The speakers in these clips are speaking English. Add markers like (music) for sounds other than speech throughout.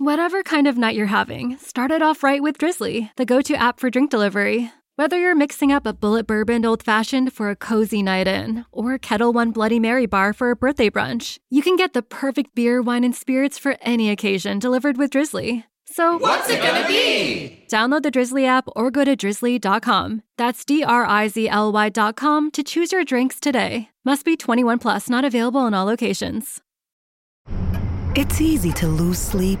Whatever kind of night you're having, start it off right with Drizzly, the go to app for drink delivery. Whether you're mixing up a Bulleit bourbon old fashioned for a cozy night in, or a Ketel One Bloody Mary bar for a birthday brunch, you can get the perfect beer, wine, and spirits for any occasion delivered with Drizzly. So, What's it gonna be? download the Drizzly app or go to drizzly.com. That's D R I Z L Y.com to choose your drinks today. Must be 21 plus, not available in all locations. It's easy to lose sleep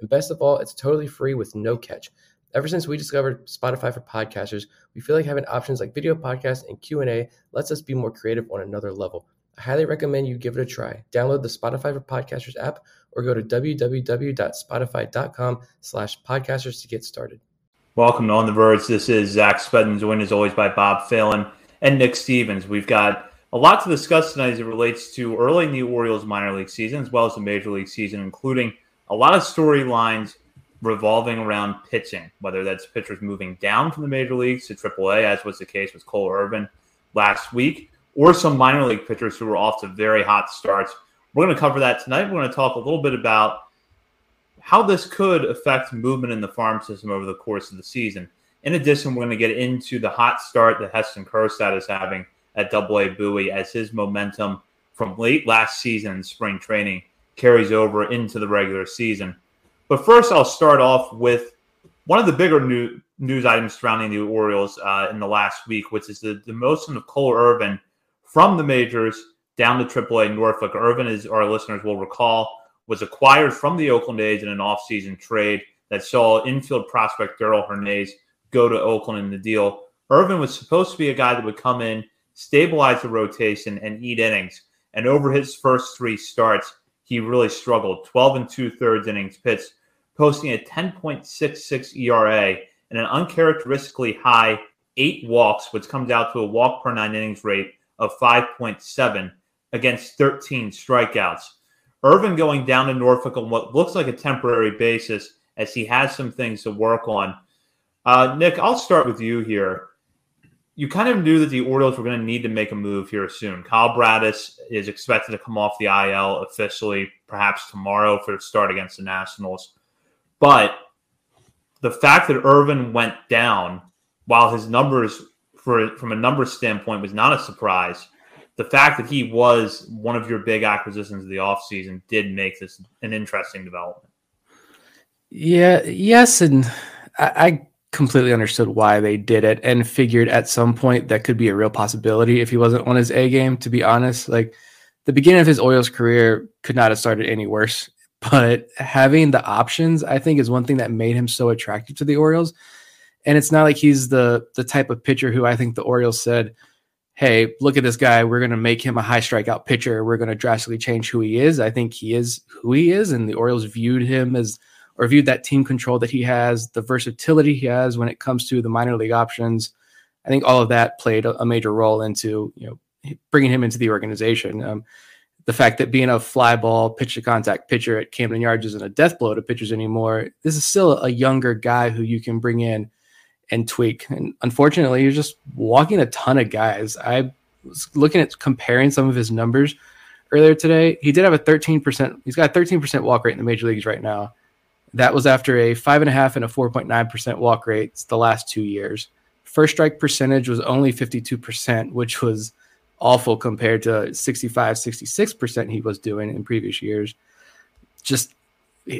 And best of all, it's totally free with no catch. Ever since we discovered Spotify for podcasters, we feel like having options like video podcasts and Q&A lets us be more creative on another level. I highly recommend you give it a try. Download the Spotify for Podcasters app or go to www.spotify.com slash podcasters to get started. Welcome to On the Verge. This is Zach Spedden, joined as always by Bob Phelan and Nick Stevens. We've got a lot to discuss tonight as it relates to early in the Orioles minor league season as well as the major league season, including – a lot of storylines revolving around pitching, whether that's pitchers moving down from the major leagues to AAA, as was the case with Cole Irvin last week, or some minor league pitchers who were off to very hot starts. We're going to cover that tonight. We're going to talk a little bit about how this could affect movement in the farm system over the course of the season. In addition, we're going to get into the hot start that Heston Kjerstad is having at AA Bowie as his momentum from late last season in spring training carries over into the regular season. But first, I'll start off with one of the bigger new, news items surrounding the Orioles uh, in the last week, which is the demotion of Cole Irvin from the majors down to AAA Norfolk. Irvin, as our listeners will recall, was acquired from the Oakland A's in an offseason trade that saw infield prospect Darell Hernaiz go to Oakland in the deal. Irvin was supposed to be a guy that would come in, stabilize the rotation, and eat innings. And over his first three starts, he really struggled. 12 and two thirds innings pitched, posting a 10.66 ERA and an uncharacteristically high eight walks, which comes out to a walk per nine innings rate of 5.7 against 13 strikeouts. Irvin going down to Norfolk on what looks like a temporary basis as he has some things to work on. Uh, Nick, I'll start with you here you kind of knew that the Orioles were going to need to make a move here soon. Kyle Bradish is expected to come off the IL officially, perhaps tomorrow for the start against the Nationals. But the fact that Irvin went down, while his numbers for from a numbers standpoint was not a surprise, the fact that he was one of your big acquisitions of the offseason did make this an interesting development. Yeah, yes, and I, I completely understood why they did it and figured at some point that could be a real possibility if he wasn't on his A game, to be honest. Like the beginning of his Orioles career could not have started any worse. (laughs) But having the options, I think, is one thing that made him so attractive to the Orioles. And it's not like he's the the type of pitcher who I think the Orioles said, "Hey, look at this guy. We're going to make him a high strikeout pitcher. We're going to drastically change who he is." I think he is who he is, and the Orioles viewed him as or viewed that team control that he has, the versatility he has when it comes to the minor league options. I think all of that played a, major role into you know bringing him into the organization. Um, the fact that being a fly ball pitch to contact pitcher at Camden Yards isn't a death blow to pitchers anymore. This is still a younger guy who you can bring in and tweak. And unfortunately, he's just walking a ton of guys. I was looking at comparing some of his numbers earlier today. He did have a 13%, he's got a 13% walk rate in the major leagues right now. That was after a five and a half and a 4.9% walk rate the last two years. First strike percentage was only 52%, which was awful compared to 65, 66% he was doing in previous years. Just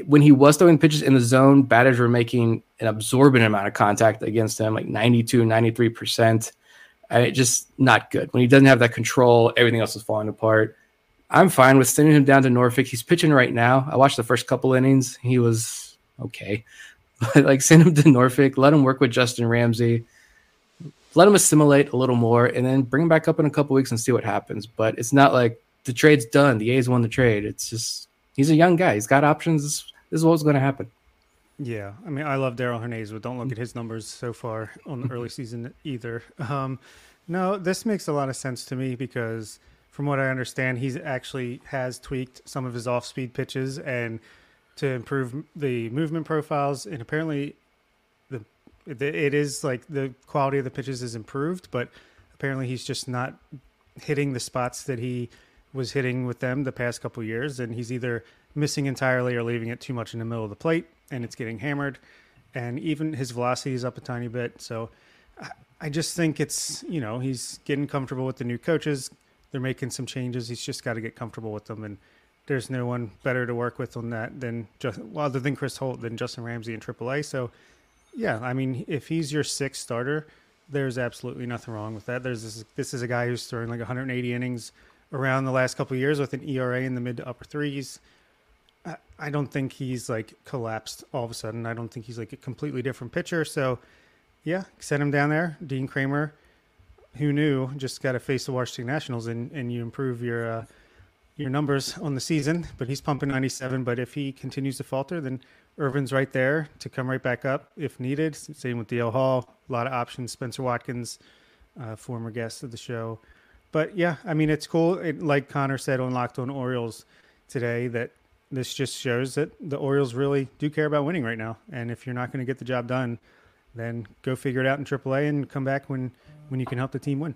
when he was throwing pitches in the zone, batters were making an absorbent amount of contact against him, like 92, 93%. And it just not good. When he doesn't have that control, everything else is falling apart. I'm fine with sending him down to Norfolk. He's pitching right now. I watched the first couple innings. He was okay. But (laughs) like send him to Norfolk, let him work with Justin Ramsey, let him assimilate a little more, and then bring him back up in a couple weeks and see what happens. But it's not like the trade's done. The A's won the trade. It's just he's a young guy. He's got options. This, this is what's going to happen. Yeah, I mean, I love Darell Hernaiz, but don't look at his numbers so far on the early (laughs) season either. Um, no, this makes a lot of sense to me because – from what I understand, he's actually has tweaked some of his off-speed pitches and to improve the movement profiles. And apparently, the it is like the quality of the pitches is improved, but apparently he's just not hitting the spots that he was hitting with them the past couple years, and he's either missing entirely or leaving it too much in the middle of the plate, and it's getting hammered. And even his velocity is up a tiny bit. So I just think it's you know he's getting comfortable with the new coaches they're making some changes. He's just got to get comfortable with them, and there's no one better to work with on that than just well, other than Chris Holt than Justin Ramsey in AAA. So, yeah, I mean, if he's your sixth starter, there's absolutely nothing wrong with that. There's this, this is a guy who's throwing like 180 innings around the last couple years with an ERA in the mid to upper threes. I, I don't think he's like collapsed all of a sudden. I don't think he's like a completely different pitcher. So, yeah, send him down there. Dean Kremer who knew? Just got to face the Washington Nationals and, and you improve your uh, your numbers on the season. But he's pumping 97. But if he continues to falter, then Irvin's right there to come right back up if needed. Same with DL Hall. A lot of options. Spencer Watkins, uh, former guest of the show. But yeah, I mean, it's cool. It, like Connor said on Locked On Orioles today, that this just shows that the Orioles really do care about winning right now. And if you're not going to get the job done, then go figure it out in AAA and come back when when you can help the team win.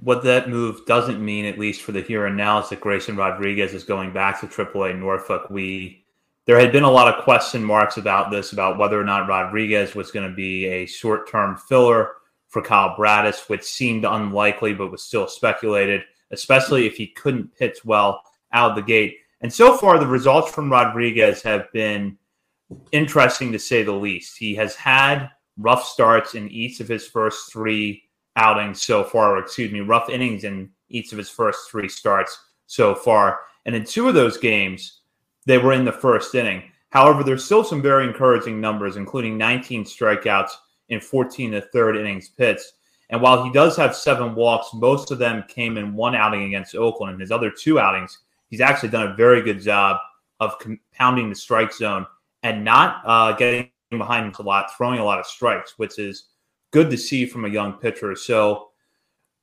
What that move doesn't mean, at least for the here and now, is that Grayson Rodriguez is going back to AAA Norfolk. We there had been a lot of question marks about this, about whether or not Rodriguez was going to be a short term filler for Kyle Bradish, which seemed unlikely, but was still speculated, especially if he couldn't pitch well out of the gate. And so far, the results from Rodriguez have been interesting to say the least. He has had rough starts in each of his first three outings so far, or excuse me, rough innings in each of his first three starts so far. And in two of those games, they were in the first inning. However, there's still some very encouraging numbers, including 19 strikeouts in 14 of the third innings pitched. And while he does have seven walks, most of them came in one outing against Oakland. And his other two outings, he's actually done a very good job of compounding the strike zone and not uh, getting behind him a lot, throwing a lot of strikes, which is good to see from a young pitcher. So,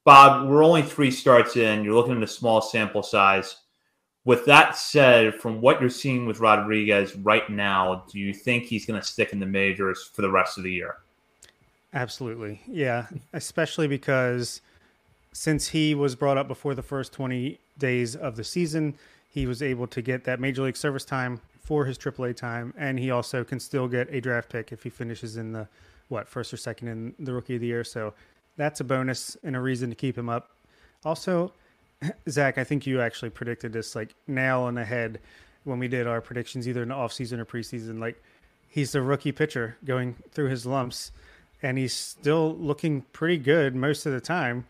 Bob, we're only three starts in. You're looking at a small sample size. With that said, from what you're seeing with Rodriguez right now, do you think he's going to stick in the majors for the rest of the year? Absolutely. Yeah. Especially because since he was brought up before the first 20 days of the season, he was able to get that major league service time for his AAA time, and he also can still get a draft pick if he finishes in the what first or second in the rookie of the year. So that's a bonus and a reason to keep him up. Also, (laughs) Zach, I think you actually predicted this like nail on the head when we did our predictions, either in the offseason or preseason. Like he's a rookie pitcher going through his lumps, and he's still looking pretty good most of the time.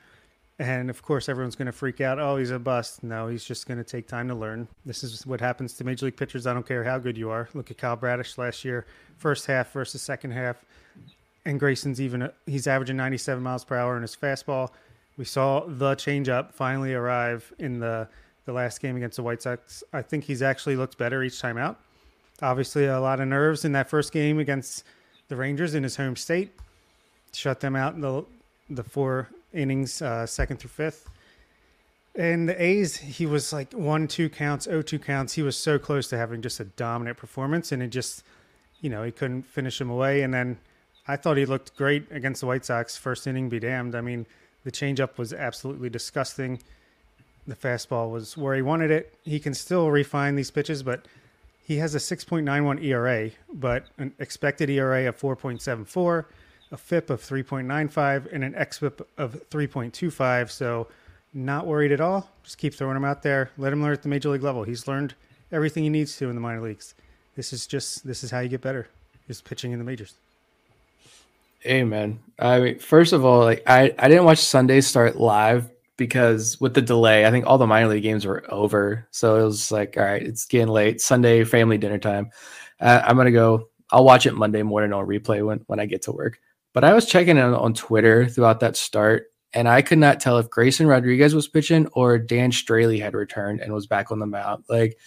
And of course, everyone's going to freak out. Oh, he's a bust. No, he's just going to take time to learn. This is what happens to major league pitchers. I don't care how good you are. Look at Kyle Bradish last year, first half versus second half. And Grayson's even, he's averaging 97 miles per hour in his fastball. We saw the changeup finally arrive in the, the last game against the White Sox. I think he's actually looked better each time out. Obviously, a lot of nerves in that first game against the Rangers in his home state. Shut them out in the the four innings, uh, second through fifth. And the A's, he was like one, two counts, oh, two counts. He was so close to having just a dominant performance, and it just, you know, he couldn't finish him away. And then I thought he looked great against the White Sox. First inning, be damned. I mean, the changeup was absolutely disgusting. The fastball was where he wanted it. He can still refine these pitches, but he has a 6.91 ERA, but an expected ERA of 4.74 a FIP of 3.95 and an xFIP of 3.25. So, not worried at all. Just keep throwing him out there. Let him learn at the major league level. He's learned everything he needs to in the minor leagues. This is just this is how you get better. Is pitching in the majors. Amen. I mean, first of all, like I, I didn't watch Sunday start live because with the delay, I think all the minor league games were over. So it was like, all right, it's getting late. Sunday family dinner time. Uh, I'm gonna go. I'll watch it Monday morning on replay when when I get to work. But I was checking in on Twitter throughout that start, and I could not tell if Grayson Rodriguez was pitching or Dan Straily had returned and was back on the mound. Like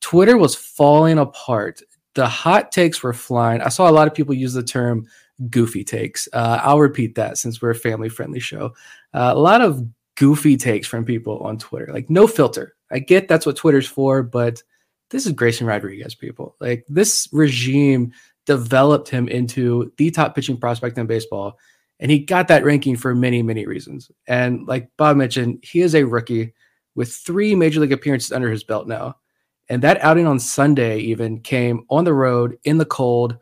Twitter was falling apart. The hot takes were flying. I saw a lot of people use the term goofy takes. Uh, I'll repeat that since we're a family friendly show. Uh, a lot of goofy takes from people on Twitter, like no filter. I get that's what Twitter's for, but this is Grayson Rodriguez, people. Like this regime developed him into the top pitching prospect in baseball. And he got that ranking for many, many reasons. And like Bob mentioned, he is a rookie with three major league appearances under his belt now. And that outing on Sunday even came on the road in the cold.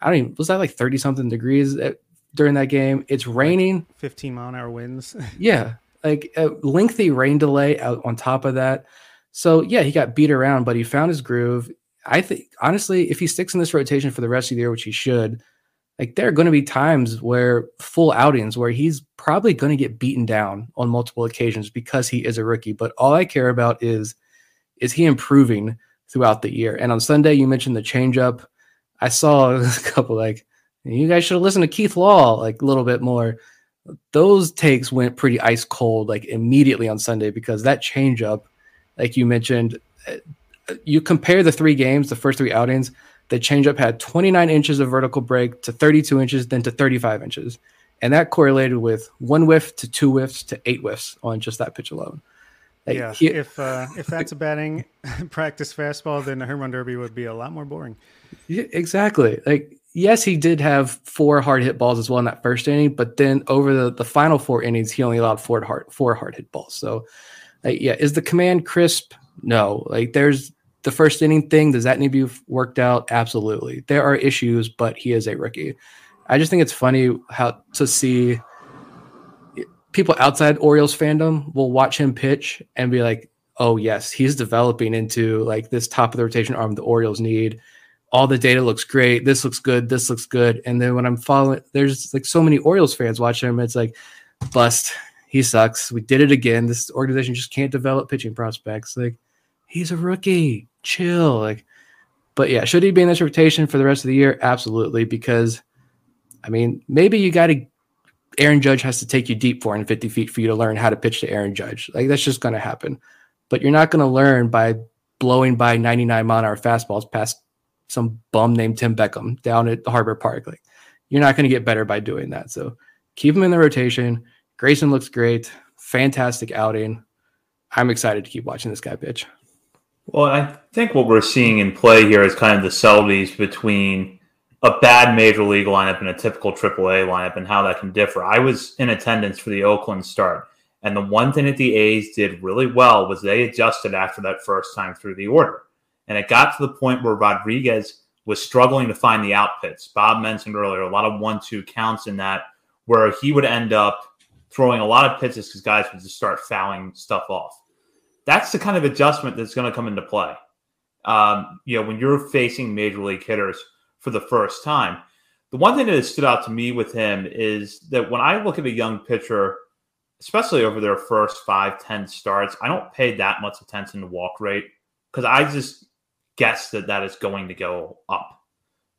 I don't even, was that like 30 something degrees at, during that game? It's raining. Like 15 mile an hour winds. (laughs) yeah. Like a lengthy rain delay out on top of that. So yeah, he got beat around, but he found his groove. I think honestly, if he sticks in this rotation for the rest of the year, which he should, like there are going to be times where full outings where he's probably going to get beaten down on multiple occasions because he is a rookie. But all I care about is is he improving throughout the year. And on Sunday, you mentioned the changeup. I saw (laughs) a couple like you guys should have listened to Keith Law like a little bit more. Those takes went pretty ice cold like immediately on Sunday because that changeup, like you mentioned, eh, you compare the three games, the first three outings, the changeup had 29 inches of vertical break to 32 inches, then to 35 inches. And that correlated with one whiff to two whiffs to eight whiffs on just that pitch alone. Like, yeah, he, if uh, if (laughs) that's a batting (laughs) practice fastball, then the run derby would be a lot more boring. Yeah, exactly. Like yes, he did have four hard hit balls as well in that first inning, but then over the, the final four innings, he only allowed four hard four hard hit balls. So, yeah, is the command crisp? No. Like there's the first inning thing, does that need to be worked out? Absolutely. There are issues, but he is a rookie. I just think it's funny how to see people outside Orioles fandom will watch him pitch and be like, oh, yes, he's developing into like this top of the rotation arm the Orioles need. All the data looks great. This looks good. This looks good. And then when I'm following, there's like so many Orioles fans watching him. It's like, bust. He sucks. We did it again. This organization just can't develop pitching prospects. Like, he's a rookie chill. Like, but yeah, should he be in this rotation for the rest of the year? Absolutely, because I mean, maybe you got to. Aaron Judge has to take you deep 450 feet for you to learn how to pitch to Aaron Judge. Like that's just going to happen. But you're not going to learn by blowing by 99 mile an hour fastballs past some bum named Tim Beckham down at Harbor Park. Like you're not going to get better by doing that. So keep him in the rotation. Grayson looks great. Fantastic outing. I'm excited to keep watching this guy pitch. Well, I think what we're seeing in play here is kind of the subtleties between a bad major league lineup and a typical AAA lineup and how that can differ. I was in attendance for the Oakland start, and the one thing that the A's did really well was they adjusted after that first time through the order. And it got to the point where Rodriguez was struggling to find the outpits. Bob mentioned earlier a lot of one two counts in that where he would end up throwing a lot of pitches because guys would just start fouling stuff off that's the kind of adjustment that's going to come into play. Um, you know, when you're facing major league hitters for the first time. The one thing that has stood out to me with him is that when I look at a young pitcher especially over their first five, ten starts, I don't pay that much attention to walk rate because I just guess that that is going to go up.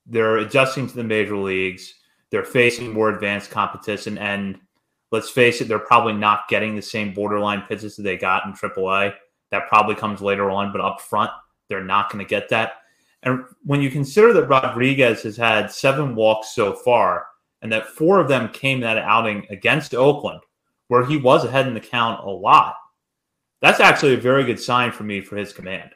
They're adjusting to the major leagues. They're facing more advanced competition, and let's face it, they're probably not getting the same borderline pitches that they got in AAA. That probably comes later on, but up front, they're not going to get that. And when you consider that Rodriguez has had seven walks so far, and that four of them came that outing against Oakland, where he was ahead in the count a lot, that's actually a very good sign for me for his command.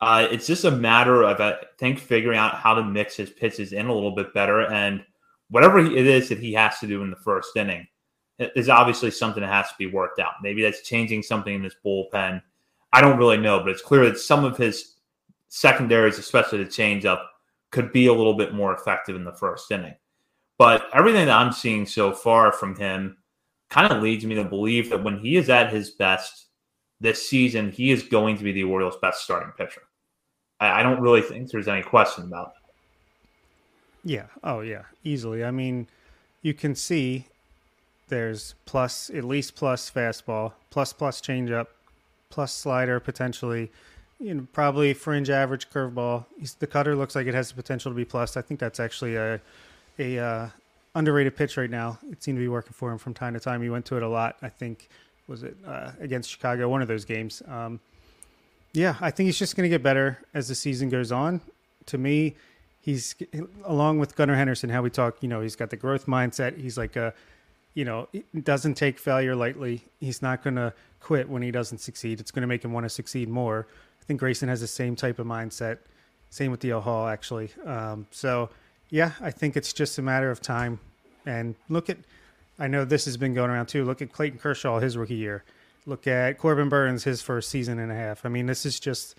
Uh, it's just a matter of, I think, figuring out how to mix his pitches in a little bit better. And whatever it is that he has to do in the first inning is obviously something that has to be worked out. Maybe that's changing something in his bullpen. I don't really know, but it's clear that some of his secondaries, especially the changeup, could be a little bit more effective in the first inning. But everything that I'm seeing so far from him kind of leads me to believe that when he is at his best this season, he is going to be the Orioles' best starting pitcher. I, I don't really think there's any question about that. Yeah. Oh, yeah. Easily. I mean, you can see there's plus, at least plus fastball, plus plus changeup, plus slider potentially. You know, probably fringe average curveball. The cutter looks like it has the potential to be plus. I think that's actually a a uh, underrated pitch right now. It seemed to be working for him from time to time. He went to it a lot. I think was it uh, against Chicago, one of those games. Um, yeah, I think he's just going to get better as the season goes on. To me, he's along with Gunnar Henderson. How we talk, you know, he's got the growth mindset. He's like a, you know, doesn't take failure lightly. He's not going to quit when he doesn't succeed. It's going to make him want to succeed more. I think Grayson has the same type of mindset. Same with DL Hall, actually. Um, so, yeah, I think it's just a matter of time. And look at, I know this has been going around too. Look at Clayton Kershaw, his rookie year. Look at Corbin Burnes, his first season and a half. I mean, this is just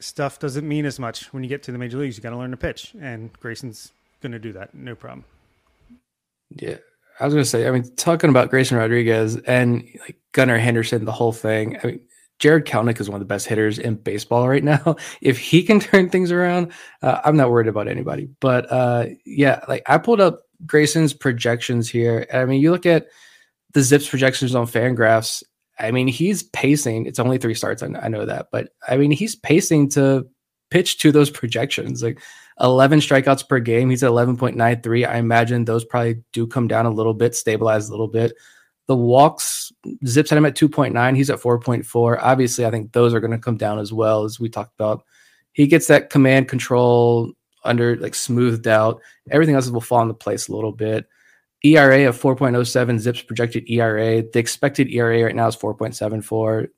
stuff doesn't mean as much when you get to the major leagues. You got to learn to pitch, and Grayson's going to do that, no problem. Yeah, I was going to say. I mean, talking about Grayson Rodriguez and like Gunnar Henderson, the whole thing. I mean, Jarred Kelenic is one of the best hitters in baseball right now. (laughs) If he can turn things around, uh, I'm not worried about anybody. But uh, yeah, like I pulled up Grayson's projections here. I mean, you look at the Zips projections on Fangraphs, I mean, he's pacing. It's only three starts. I know that, but I mean, he's pacing to pitch to those projections. Like 11 strikeouts per game. He's at 11.93. I imagine those probably do come down a little bit, stabilize a little bit. The walks, Zips at him at 2.9. He's at 4.4. Obviously, I think those are going to come down as well, as we talked about. He gets that command control under like smoothed out. Everything else will fall into place a little bit. ERA of 4.07, Zips projected ERA. The expected ERA right now is 4.74.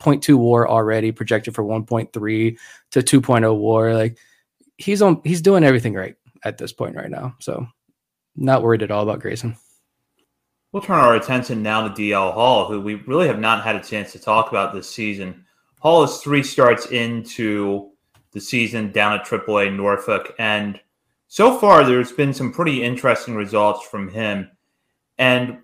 0.2 war already projected for 1.3 to 2.0 war. Like he's on he's doing everything right at this point right now. So not worried at all about Grayson. We'll turn our attention now to DL Hall, who we really have not had a chance to talk about this season. Hall is three starts into the season down at AAA Norfolk, and so far there's been some pretty interesting results from him and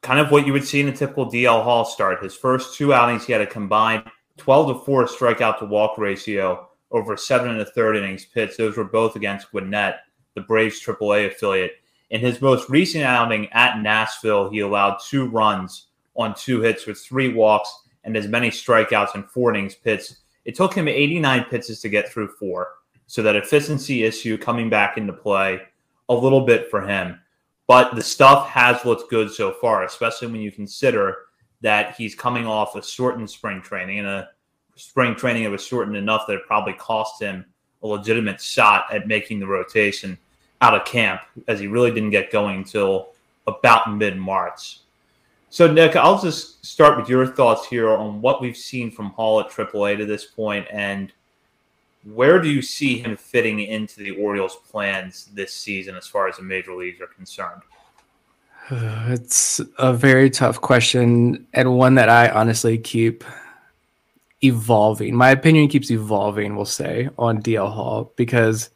kind of what you would see in a typical DL Hall start. His first two outings, he had a combined 12 to 4 strikeout to walk ratio over seven and a third innings pitched. Those were both against Gwinnett, the Braves AAA affiliate. In his most recent outing at Nashville, he allowed two runs on two hits with three walks and as many strikeouts in four innings pitched. It took him 89 pitches to get through four. So that efficiency issue coming back into play a little bit for him. But the stuff has looked good so far, especially when you consider that he's coming off a shortened spring training and a spring training that was shortened enough that it probably cost him a legitimate shot at making the rotation out of camp, as he really didn't get going until about mid March. So, Nick, I'll just start with your thoughts here on what we've seen from Hall at AAA to this point and where do you see him fitting into the Orioles' plans this season as far as the major leagues are concerned? (sighs) It's a very tough question and one that I honestly keep evolving. My opinion keeps evolving, we'll say, on DL Hall because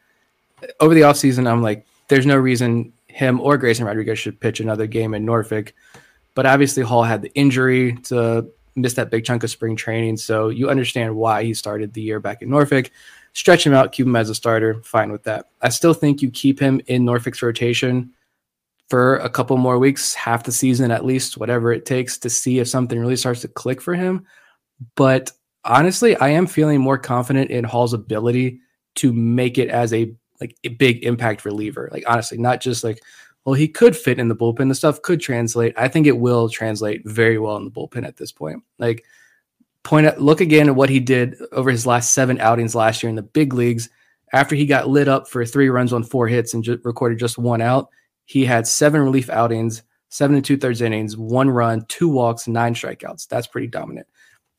over the offseason, I'm like, there's no reason him or Grayson Rodriguez should pitch another game in Norfolk. But obviously, Hall had the injury to miss that big chunk of spring training. So you understand why he started the year back in Norfolk stretch him out, keep him as a starter, fine with that. I still think you keep him in Norfolk's rotation for a couple more weeks, half the season at least, whatever it takes to see if something really starts to click for him. But honestly, I am feeling more confident in Hall's ability to make it as a like a big impact reliever. Like honestly, not just like, well, he could fit in the bullpen. The stuff could translate. I think it will translate very well in the bullpen at this point. Like point at look again at what he did over his last seven outings last year in the big leagues. After he got lit up for three runs on four hits and ju- recorded just one out, he had seven relief outings, seven and two thirds innings, one run, two walks, nine strikeouts. That's pretty dominant.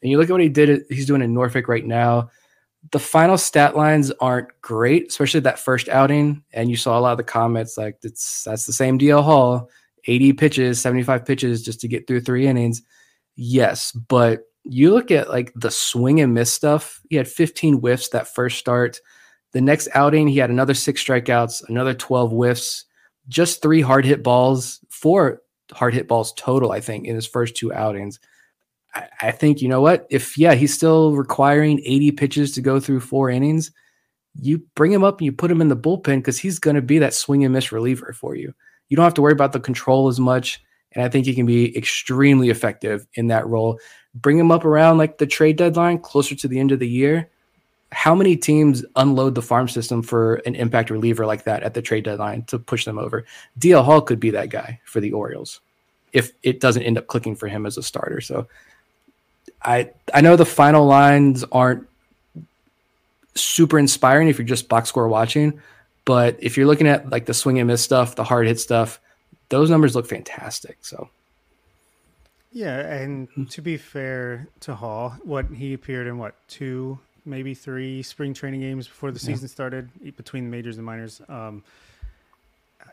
And you look at what he did, he's doing in Norfolk right now. The final stat lines aren't great, especially that first outing. And you saw a lot of the comments like it's that's the same DL Hall, 80 pitches, 75 pitches just to get through three innings. Yes, but you look at like the swing and miss stuff. He had 15 whiffs that first start. The next outing, he had another six strikeouts, another 12 whiffs just three hard hit balls, four hard hit balls total, I think, in his first two outings. I, I think, you know what? If, yeah, he's still requiring 80 pitches to go through four innings, you bring him up and you put him in the bullpen because he's going to be that swing and miss reliever for you. You don't have to worry about the control as much. And I think he can be extremely effective in that role. Bring him up around like the trade deadline, closer to the end of the year how many teams unload the farm system for an impact reliever like that at the trade deadline to push them over? DL Hall could be that guy for the Orioles if it doesn't end up clicking for him as a starter. So I I know the final lines aren't super inspiring if you're just box score watching, but if you're looking at like the swing and miss stuff, the hard hit stuff, those numbers look fantastic. So yeah, and to be fair to Hall, what he appeared in what two maybe three spring training games before the yeah. season started between the majors and minors. Um,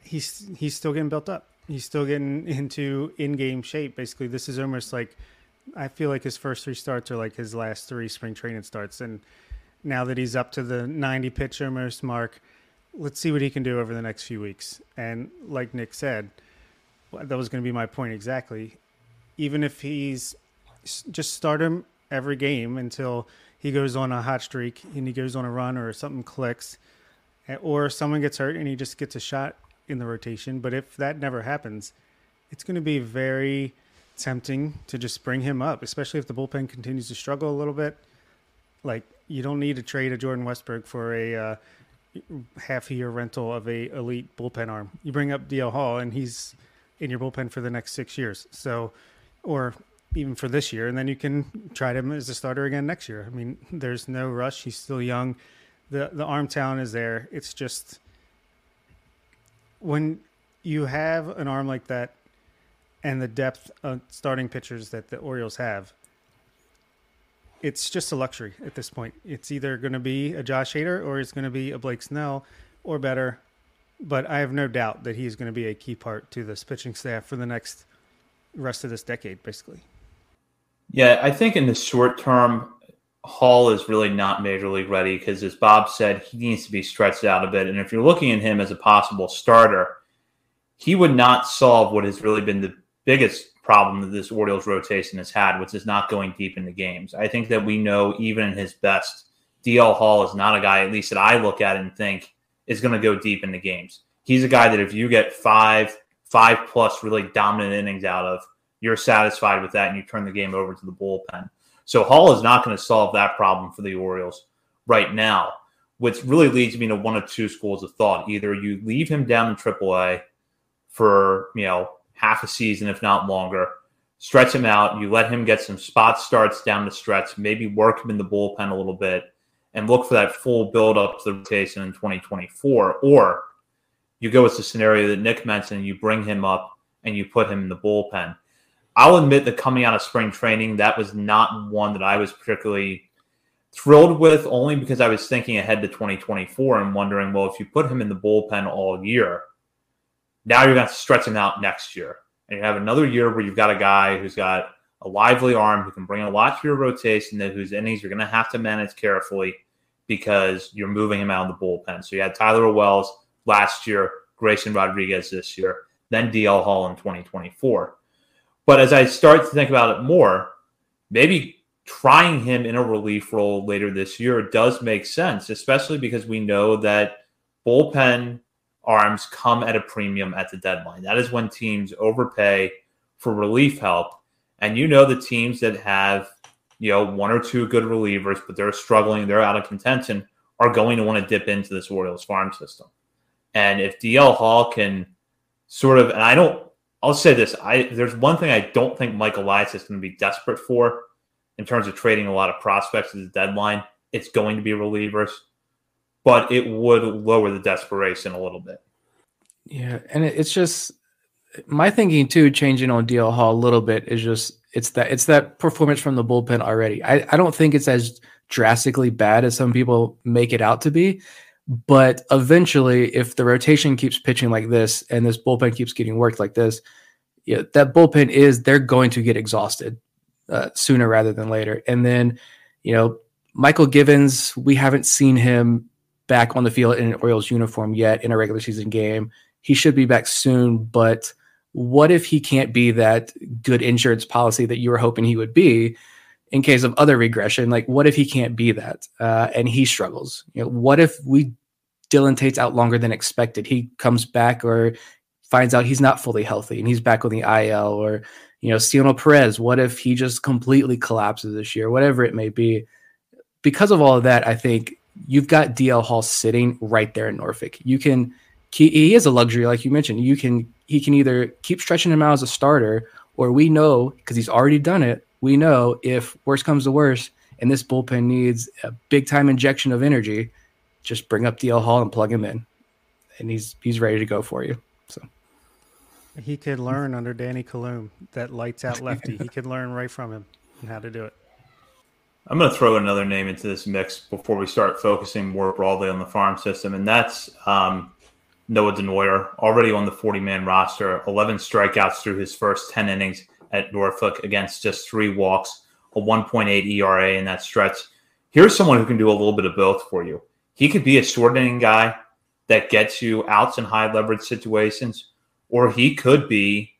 he's he's still getting built up. He's still getting (laughs) into in-game shape. Basically, this is almost like I feel like his first three starts are like his last three spring training starts. And now that he's up to the 90 pitch almost mark, let's see what he can do over the next few weeks. And like Nick said, that was going to be my point exactly. Even if he's just start him every game until he goes on a hot streak and he goes on a run or something clicks, eh, or someone gets hurt and he just gets a shot in the rotation. But if that never happens, it's going to be very tempting to just bring him up, especially if the bullpen continues to struggle a little bit. Like you don't need to trade a Jordan Westburg for a uh, half a year rental of a elite bullpen arm. You bring up DL Hall and he's in your bullpen for the next six years. So, or even for this year, and then you can try him as a starter again next year. I mean, there's no rush. He's still young. the The arm talent is there. It's just when you have an arm like that and the depth of starting pitchers that the Orioles have, it's just a luxury at this point. It's either going to be a Josh Hader or it's going to be a Blake Snell or better. But I have no doubt that he's going to be a key part to this pitching staff for the next rest of this decade, basically. Yeah, I think in the short term, Hall is really not major league ready because, as Bob said, he needs to be stretched out a bit. And if you're looking at him as a possible starter, he would not solve what has really been the biggest problem that this Orioles rotation has had, which is not going deep into games. I think that we know, even in his best, DL Hall is not a guy, at least that I look at and think is going to go deep into games. He's a guy that if you get five, five plus really dominant innings out of, you're satisfied with that and you turn the game over to the bullpen. So Hall is not going to solve that problem for the Orioles right now, which really leads me to one of two schools of thought. Either you leave him down in AAA for, you know, half a season, if not longer, stretch him out, you let him get some spot starts down the stretch, maybe work him in the bullpen a little bit, and look for that full build up to the rotation in 2024. Or you go with the scenario that Nick mentioned, you bring him up and you put him in the bullpen. I'll admit that coming out of spring training, that was not one that I was particularly thrilled with, only because I was thinking ahead to 2024 and wondering, well, if you put him in the bullpen all year, now you're going to stretch him out next year. And you have another year where you've got a guy who's got a lively arm who can bring a lot to your rotation, that whose innings you're going to have to manage carefully because you're moving him out of the bullpen. So you had Tyler Wells last year, Grayson Rodriguez this year, then DL Hall in 2024. But as I start to think about it more, maybe trying him in a relief role later this year does make sense, especially because we know that bullpen arms come at a premium at the deadline. That is when teams overpay for relief help. And you know the teams that have, you know, one or two good relievers, but they're struggling, they're out of contention, are going to want to dip into this Orioles farm system. And if DL Hall can sort of, and I don't, I'll say this: I there's one thing I don't think Michael Elias is going to be desperate for in terms of trading a lot of prospects at the deadline. It's going to be relievers, but it would lower the desperation a little bit. Yeah, and it's just my thinking too, changing on DL Hall a little bit is just it's that it's that performance from the bullpen already. I, I don't think it's as drastically bad as some people make it out to be. But eventually, if the rotation keeps pitching like this and this bullpen keeps getting worked like this, yeah, that bullpen is they're going to get exhausted uh, sooner rather than later. And then, you know, Mychal Givens, we haven't seen him back on the field in an Orioles uniform yet in a regular season game. He should be back soon, but what if he can't be that good insurance policy that you were hoping he would be in case of other regression? Like, what if he can't be that uh, and he struggles? You know, what if we Dylan Tate's out longer than expected? He comes back or finds out he's not fully healthy and he's back on the IL or you know, Cionel Perez, what if he just completely collapses this year, whatever it may be. Because of all of that, I think you've got DL Hall sitting right there in Norfolk. You can he, he is a luxury, like you mentioned. You can he can either keep stretching him out as a starter, or we know because he's already done it. We know if worst comes to worst, and this bullpen needs a big time injection of energy, just bring up DL Hall and plug him in, and he's he's ready to go for you. So he could learn under Danny Coulombe, that lights out lefty. (laughs) he could learn right from him and how to do it. I'm going to throw another name into this mix before we start focusing more broadly on the farm system, and that's um, Noah Denoyer, already on the 40 man roster, 11 strikeouts through his first 10 innings at Norfolk against just three walks, a 1.8 ERA in that stretch. Here's someone who can do a little bit of both for you. He could be a short inning guy that gets you outs in high leverage situations, or he could be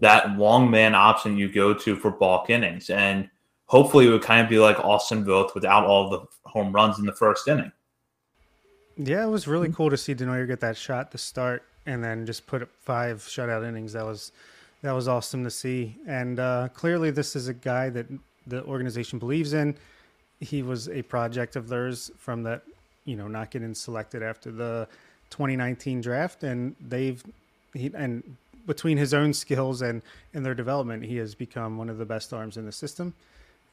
that long man option you go to for bulk innings. And hopefully it would kind of be like Austin Voth without all the home runs in the first inning. Yeah, it was really mm-hmm. cool to see Denoyer get that shot to start and then just put up five shutout innings. That was that was awesome to see. And uh, clearly, this is a guy that the organization believes in. He was a project of theirs from that, you know, not getting selected after the 2019 draft, and they've he and between his own skills and and their development, he has become one of the best arms in the system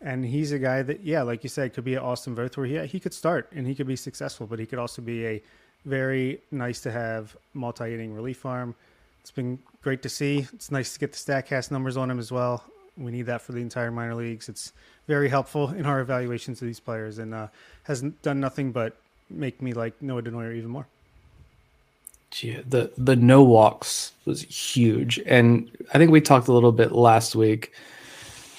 and he's a guy that, yeah, like you said, could be an Austin Voth where he he could start and he could be successful, but he could also be a very nice to have multi inning relief arm. It's been great to see. It's nice to get the Statcast numbers on him as well. We need that for the entire minor leagues. It's very helpful in our evaluations of these players, and uh, has done nothing but make me like Noah Denoyer even more. Yeah, the the no walks was huge, and I think we talked a little bit last week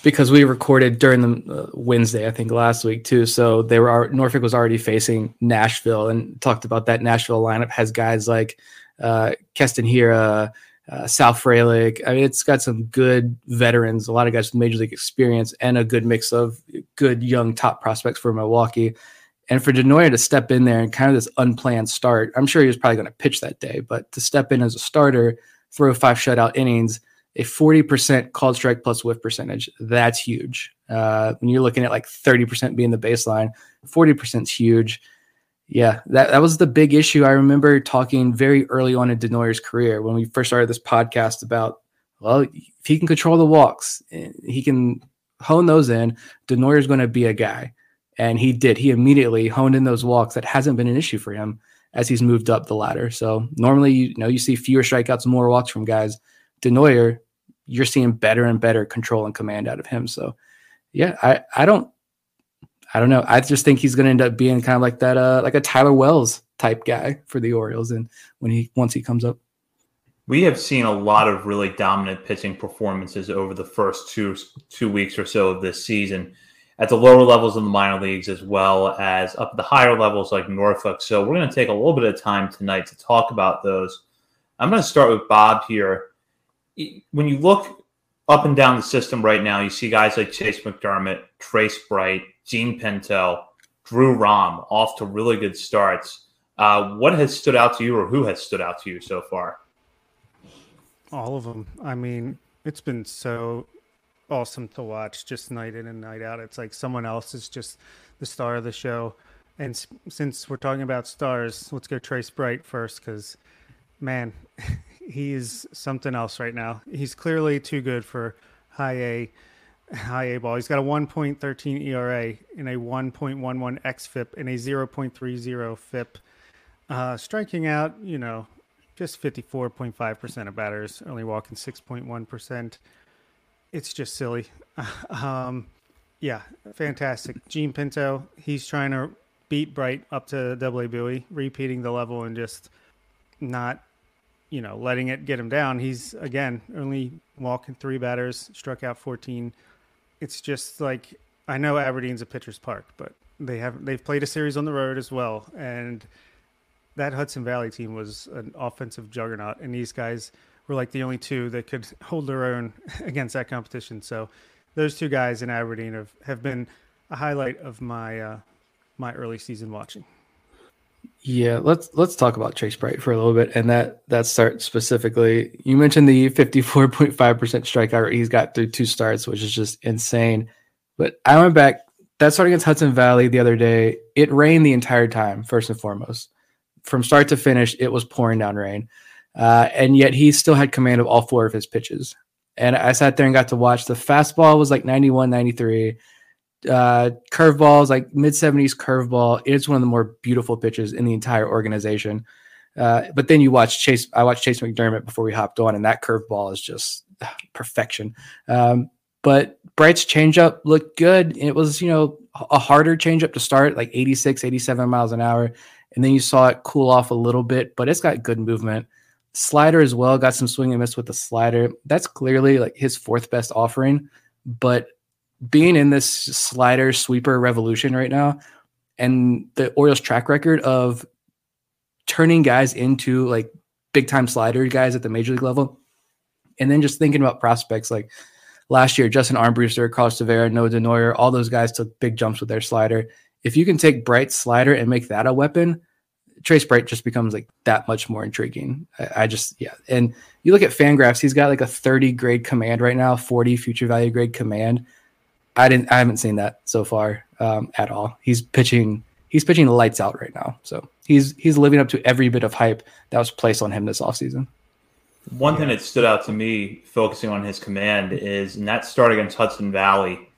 because we recorded during the uh, Wednesday, I think last week too. So they were Norfolk was already facing Nashville and talked about that Nashville lineup has guys like uh, Keston Hiura, uh, Sal Frelick. I mean, it's got some good veterans, a lot of guys with major league experience, and a good mix of good young top prospects for Milwaukee. And for Denoyer to step in there and kind of this unplanned start, I'm sure he was probably going to pitch that day, but to step in as a starter, throw five shutout innings a 40% called strike plus whiff percentage. That's huge. Uh, when you're looking at like 30% being the baseline, 40% is huge. Yeah, that, that was the big issue. I remember talking very early on in Denoyer's career when we first started this podcast about, well, if he can control the walks, eh, he can hone those in, Denoyer's going to be a guy. And he did. He immediately honed in those walks. That hasn't been an issue for him as he's moved up the ladder. So normally, you know, you see fewer strikeouts, more walks from guys. Denoyer, you're seeing better and better control and command out of him. So, yeah, I I don't I don't know. I just think he's going to end up being kind of like that, uh, like a Tyler Wells type guy for the Orioles. And when he once he comes up, we have seen a lot of really dominant pitching performances over the first two two weeks or so of this season, at the lower levels of the minor leagues as well as up the higher levels like Norfolk. So we're going to take a little bit of time tonight to talk about those. I'm going to start with Bob here when you look up and down the system right now, you see guys like Chase McDermott, Trace Bright, Jean Pinto, Drew Rom off to really good starts. Uh, what has stood out to you, or who has stood out to you so far? All of them. I mean, it's been so awesome to watch just night in and night out. It's like someone else is just the star of the show. And since we're talking about stars, let's go Trace Bright first because, man, (laughs) he is something else right now. He's clearly too good for high A, high A ball. He's got a 1.13 ERA and a 1.11 xFIP and a 0.30 FIP. Uh, striking out, you know, just 54.5% of batters, only walking 6.1%. It's just silly. (laughs) um, yeah, fantastic. Jean Pinto, he's trying to beat Bright up to double A Bowie, repeating the level and just not, you know, letting it get him down. He's, again, only walking three batters, struck out 14. It's just like, I know Aberdeen's a pitcher's park, but they have, they've played a series on the road as well. And, that Hudson Valley team was an offensive juggernaut, and these guys were like the only two that could (laughs) hold their own (laughs) against that competition. So those two guys in Aberdeen have, have been a highlight of my uh, my early season watching. Yeah, let's let's talk about Trace Bright for a little bit, and that that start specifically. You mentioned the fifty four point five percent strikeout rate he's got through two starts, which is just insane. But I went back that start against Hudson Valley the other day. It rained the entire time, first and foremost from start to finish, it was pouring down rain. Uh, and yet he still had command of all four of his pitches. And I sat there and got to watch the fastball was like 91, 93. Uh, curveballs, like mid 70s curveball. It's one of the more beautiful pitches in the entire organization. Uh, but then you watch Chase. I watched Chase McDermott before we hopped on, and that curveball is just uh, perfection. Um, but Bright's changeup looked good. It was, you know, a harder changeup to start, like 86, 87 miles an hour and then you saw it cool off a little bit, but it's got good movement. Slider as well, got some swing and miss with the slider. That's clearly like his fourth best offering, but being in this slider sweeper revolution right now, and the Orioles track record of turning guys into like big time slider guys at the major league level, and then just thinking about prospects like last year, Justin Armbruster, Carlos Tavera, Noah Denoyer, all those guys took big jumps with their slider if you can take Bright's slider and make that a weapon, Trace Bright just becomes like that much more intriguing. I, I, just yeah, and you look at Fangraphs, he's got like a 30 grade command right now, 40 future value grade command. I didn't, I haven't seen that so far um, at all. He's pitching, he's pitching lights out right now. So he's he's living up to every bit of hype that was placed on him this offseason. One thing that stood out to me, focusing on his command, is in that start against Hudson Valley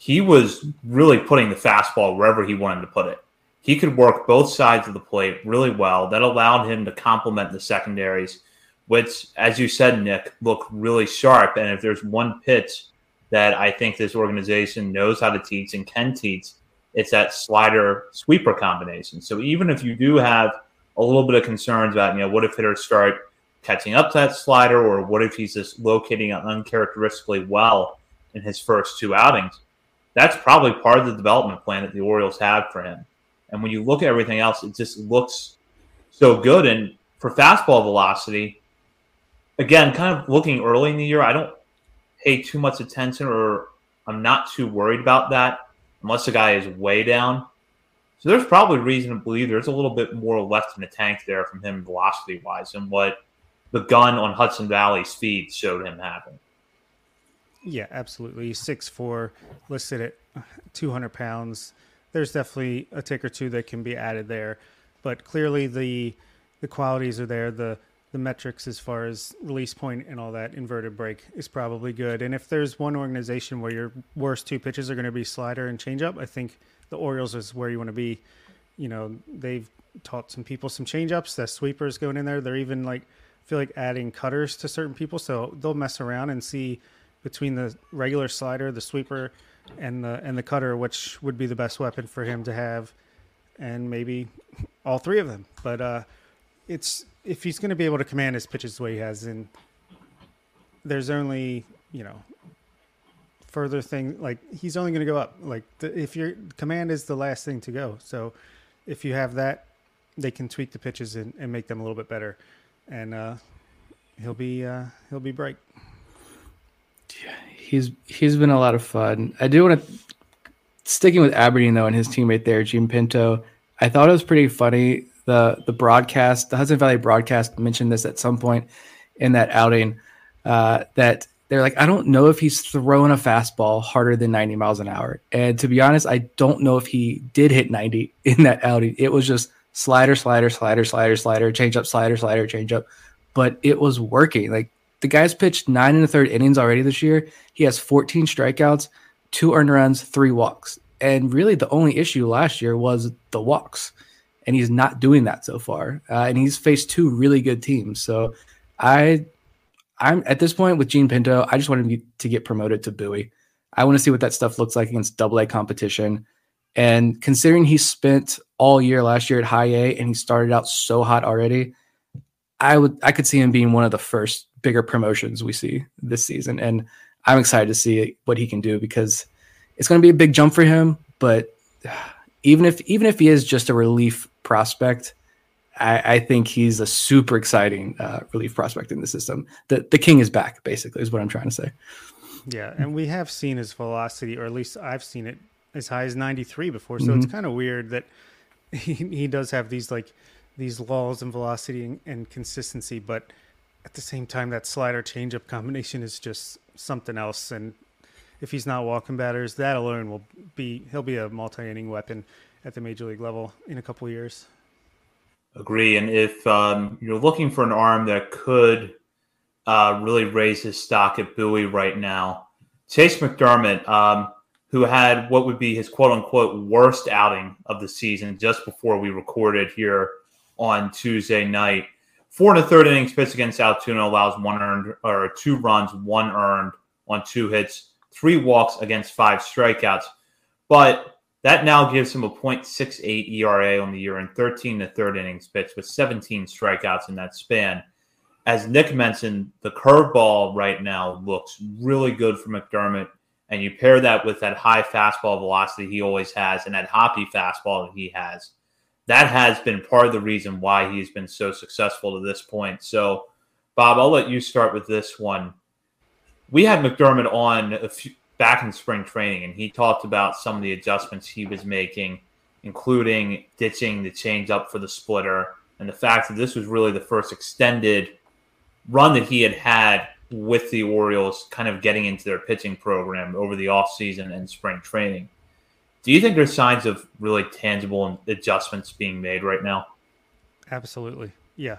he was really putting the fastball wherever he wanted to put it. He could work both sides of the plate really well. That allowed him to complement the secondaries, which, as you said, Nick, look really sharp. And if there's one pitch that I think this organization knows how to teach and can teach, it's that slider sweeper combination. So even if you do have a little bit of concerns about, you know, what if hitters start catching up to that slider, or what if he's just locating uncharacteristically well in his first two outings? that's probably part of the development plan that the Orioles have for him. And when you look at everything else, it just looks so good. And for fastball velocity, again, kind of looking early in the year, I don't pay too much attention or I'm not too worried about that unless the guy is way down. So there's probably reason to believe there's a little bit more left in the tank there from him velocity wise than what the gun on Hudson Valley speed showed him having. Yeah, absolutely. Six four, listed at two hundred pounds. There's definitely a tick or two that can be added there, but clearly the the qualities are there. The the metrics as far as release point and all that inverted break is probably good. And if there's one organization where your worst two pitches are going to be slider and changeup, I think the Orioles is where you want to be. You know, they've taught some people some changeups. The sweepers going in there. They're even like feel like adding cutters to certain people, so they'll mess around and see between the regular slider, the sweeper, and the and the cutter, which would be the best weapon for him to have, and maybe all three of them. But uh, it's if he's going to be able to command his pitches the way he has, and there's only you know further thing like he's only going to go up. Like the, if your command is the last thing to go, so if you have that, they can tweak the pitches and, and make them a little bit better, and uh, he'll be uh, he'll be bright Yeah, he's he's been a lot of fun. I do want to sticking with Aberdeen though and his teammate there, Jean Pinto. I thought it was pretty funny. The the broadcast, the Hudson Valley broadcast mentioned this at some point in that outing. Uh, that they're like, I don't know if he's throwing a fastball harder than 90 miles an hour. And to be honest, I don't know if he did hit 90 (laughs) in that outing. It was just slider, slider, slider, slider, slider, change up, slider, slider, change up. But it was working. Like the guy's pitched nine and a third innings already this year. He has 14 strikeouts, two earned runs, three walks. And really, the only issue last year was the walks. And he's not doing that so far. Uh, and he's faced two really good teams. So I I'm at this point with Jean Pinto. I just want him to get promoted to Bowie. I want to see what that stuff looks like against Double A competition. And considering he spent all year last year at High A and he started out so hot already, I would I could see him being one of the first bigger promotions we see this season. And I'm excited to see what he can do because it's going to be a big jump for him. But even if even if he is just a relief prospect, I, I think he's a super exciting uh, relief prospect in the system. The the king is back, basically, is what I'm trying to say. Yeah, and we have seen his velocity, or at least I've seen it as high as 93 before. So mm-hmm. it's kind of weird that (laughs) he, he does have these like these lulls in velocity and, and, consistency, but at the same time, that slider changeup combination is just something else. And if he's not walking batters, that alone will be he'll be a multi inning weapon at the major league level in a couple years. Agree. And if um, you're looking for an arm that could uh, really raise his stock at Bowie right now, Chase McDermott, um, who had what would be his quote unquote worst outing of the season just before we recorded here on Tuesday night. Four and a third innings pitched against Altoona allows one earned or two runs, one earned on two hits, three walks against five strikeouts. But that now gives him a .68 ERA on the year in 13 to third innings pitched with 17 strikeouts in that span. As Nick mentioned, the curveball right now looks really good for McDermott. And you pair that with that high fastball velocity he always has and that hoppy fastball that he has. That has been part of the reason why he's been so successful to this point. So, Bob, I'll let you start with this one. We had McDermott on a few, back in spring training, and he talked about some of the adjustments he was making, including ditching the changeup for the splitter, and the fact that this was really the first extended run that he had had with the Orioles, kind of getting into their pitching program over the offseason and spring training. Do you think there's signs of really tangible adjustments being made right now? Absolutely. Yeah.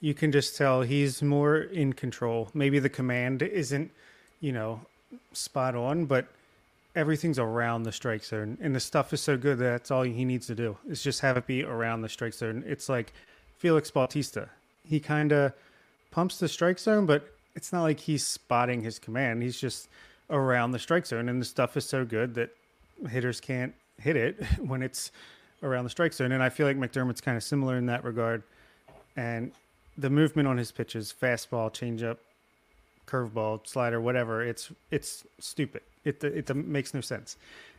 You can just tell he's more in control. Maybe the command isn't, you know, spot on, but everything's around the strike zone, and the stuff is so good that that's all he needs to do is just have it be around the strike zone. It's like Felix Bautista. He kind of pumps the strike zone, but it's not like he's spotting his command. He's just around the strike zone, and the stuff is so good that hitters can't hit it (laughs) when it's around the strike zone. And I feel like McDermott's kind of similar in that regard. And the movement on his pitches, fastball, changeup, curveball, slider, whatever. It's it's stupid. It it, it makes no sense.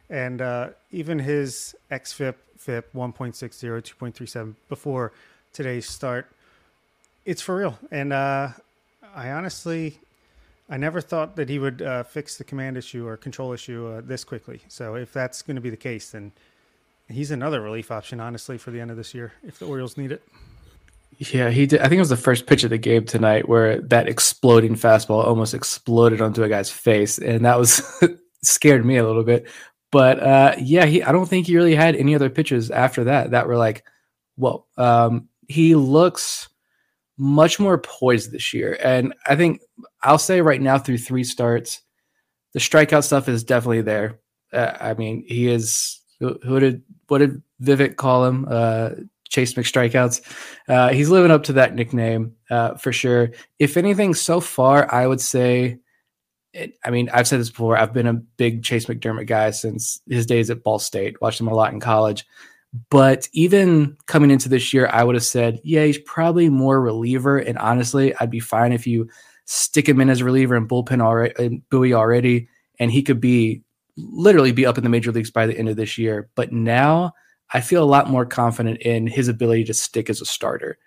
And uh, even his xFIP FIP 1.60, 2.37 before today's start, it's for real. And uh, I honestly, I never thought that he would uh, fix the command issue or control issue uh, this quickly. So if that's going to be the case, then he's another relief option, honestly, for the end of this year if the Orioles need it. Yeah, he did. I think it was the first pitch of the game tonight where that exploding fastball almost exploded onto a guy's face, and that was (laughs) scared me a little bit. But uh, yeah, he. I don't think he really had any other pitches after that that were like, well, Um, he looks much more poised this year, and I think I'll say right now through three starts, the strikeout stuff is definitely there. Uh, I mean, he is. Who, who did what did Vivek call him? Uh, Chase McStrikeouts. Uh, he's living up to that nickname uh, for sure. If anything, so far, I would say, it, I mean, I've said this before. I've been a big Chase McDermott guy since his days at Ball State. Watched him a lot in college. But even coming into this year, I would have said, yeah, he's probably more reliever. And honestly, I'd be fine if you stick him in as a reliever and bullpen already, and Bowie already, and he could be literally be up in the major leagues by the end of this year. But now I feel a lot more confident in his ability to stick as a starter.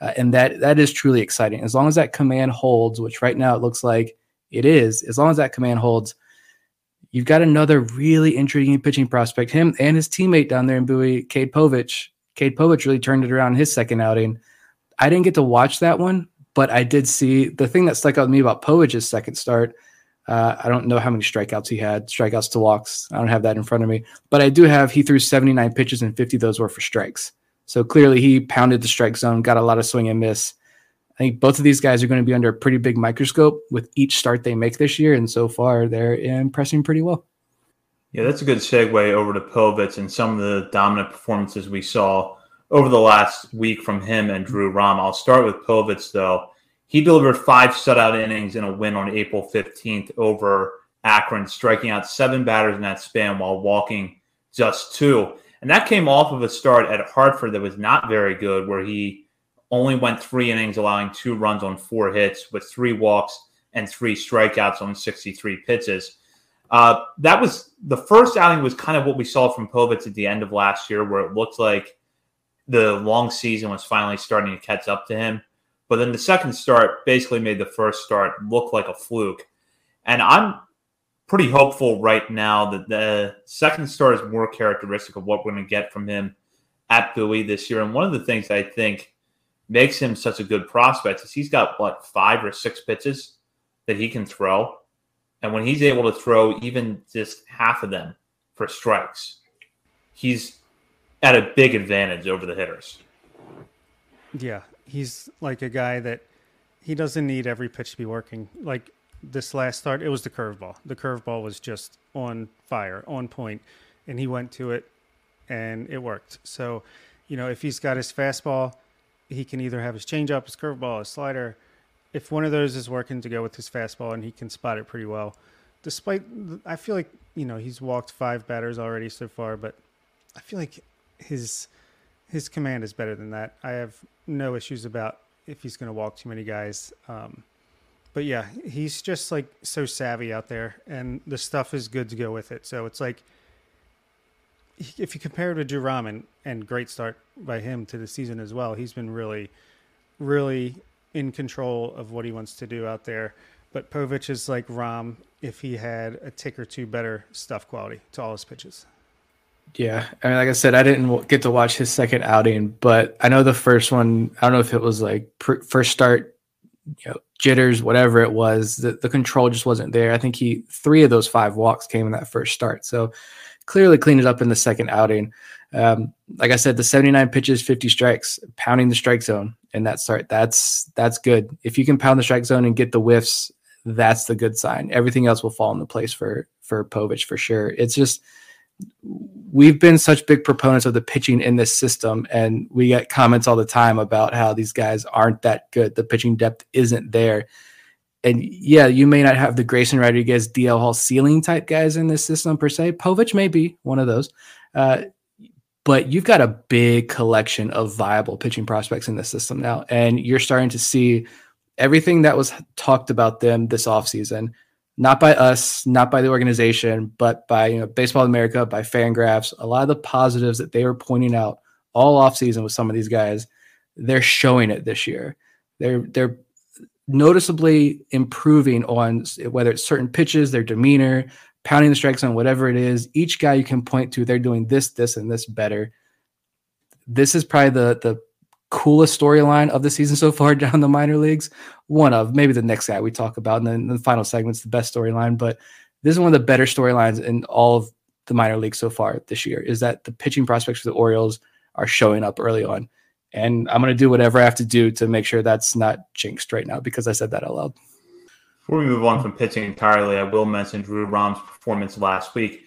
Uh, and that that is truly exciting. As long as that command holds, which right now it looks like it is, as long as that command holds, you've got another really intriguing pitching prospect. Him and his teammate down there in Bowie, Cade Povich, Cade Povich really turned it around in his second outing. I didn't get to watch that one, but I did see the thing that stuck out to me about Povich's second start. Uh, I don't know how many strikeouts he had, strikeouts to walks. I don't have that in front of me, but I do have he threw 79 pitches and 50 of those were for strikes. So clearly he pounded the strike zone, got a lot of swing and miss. I think both of these guys are going to be under a pretty big microscope with each start they make this year, and so far they're impressing pretty well. Yeah, that's a good segue over to Povich and some of the dominant performances we saw over the last week from him and Drew Rom. I'll start with Povich, though. He delivered five shutout innings in a win on April 15th over Akron, striking out seven batters in that span while walking just two. And that came off of a start at Hartford that was not very good, where he only went three innings, allowing two runs on four hits with three walks and three strikeouts on 63 pitches. Uh, that was the first outing was kind of what we saw from Povich at the end of last year, where it looked like the long season was finally starting to catch up to him. But then the second start basically made the first start look like a fluke. And I'm pretty hopeful right now that the second start is more characteristic of what we're going to get from him at Bowie this year. And one of the things I think makes him such a good prospect is he's got what five or six pitches that he can throw. And when he's able to throw even just half of them for strikes, he's at a big advantage over the hitters. Yeah, he's like a guy that he doesn't need every pitch to be working. Like this last start, it was the curveball. The curveball was just on fire, on point, and he went to it and it worked. So, you know, if he's got his fastball, he can either have his changeup, his curveball, his slider. If one of those is working to go with his fastball and he can spot it pretty well, despite, I feel like, you know, he's walked five batters already so far, but I feel like his his command is better than that. I have no issues about if he's going to walk too many guys. Um, but yeah, he's just like so savvy out there, and the stuff is good to go with it. So it's like if you compare it to Drew Rom and great start by him to the season as well, he's been really, really in control of what he wants to do out there. But Povich is like Rom if he had a tick or two better stuff quality to all his pitches. Yeah, I mean, like I said, I didn't get to watch his second outing, but I know the first one. I don't know if it was like pr- first start, you know, jitters, whatever it was. The the control just wasn't there. I think he three of those five walks came in that first start, so clearly cleaned it up in the second outing. Um, like I said, the 79 pitches, 50 strikes, pounding the strike zone in that start. That's that's good. If you can pound the strike zone and get the whiffs, that's the good sign. Everything else will fall into place for for Povich for sure. It's just we've been such big proponents of the pitching in this system, and we get comments all the time about how these guys aren't that good. The pitching depth isn't there. And yeah, you may not have the Grayson Rodriguez, DL Hall ceiling type guys in this system per se. Povich may be one of those. Uh, but you've got a big collection of viable pitching prospects in the system now. And you're starting to see everything that was talked about them this offseason not by us, not by the organization, but by you know Baseball America, by Fangraphs. A lot of the positives that they were pointing out all offseason with some of these guys, they're showing it this year. They're they're noticeably improving on whether it's certain pitches, their demeanor, pounding the strikes on whatever it is. Each guy you can point to, they're doing this, this, and this better. This is probably the the coolest storyline of the season so far (laughs) down the minor leagues. One of maybe the next guy we talk about, and then the final segment's the best storyline. But this is one of the better storylines in all of the minor leagues so far this year. Is that the pitching prospects for the Orioles are showing up early on, and I'm going to do whatever I have to do to make sure that's not jinxed right now because I said that out loud. Before we move on from pitching entirely, I will mention Drew Rom's performance last week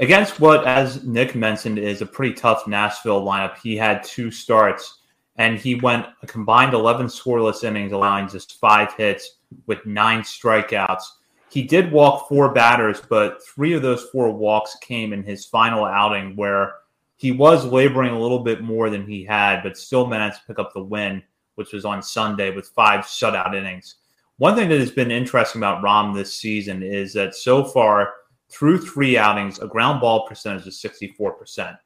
against what, as Nick mentioned, is a pretty tough Nashville lineup. He had two starts and he went a combined 11 scoreless innings, allowing just five hits with nine strikeouts. He did walk four batters, but three of those four walks came in his final outing where he was laboring a little bit more than he had, but still managed to pick up the win, which was on Sunday with five shutout innings. One thing that has been interesting about Rom this season is that so far, through three outings, a ground ball percentage is 64%.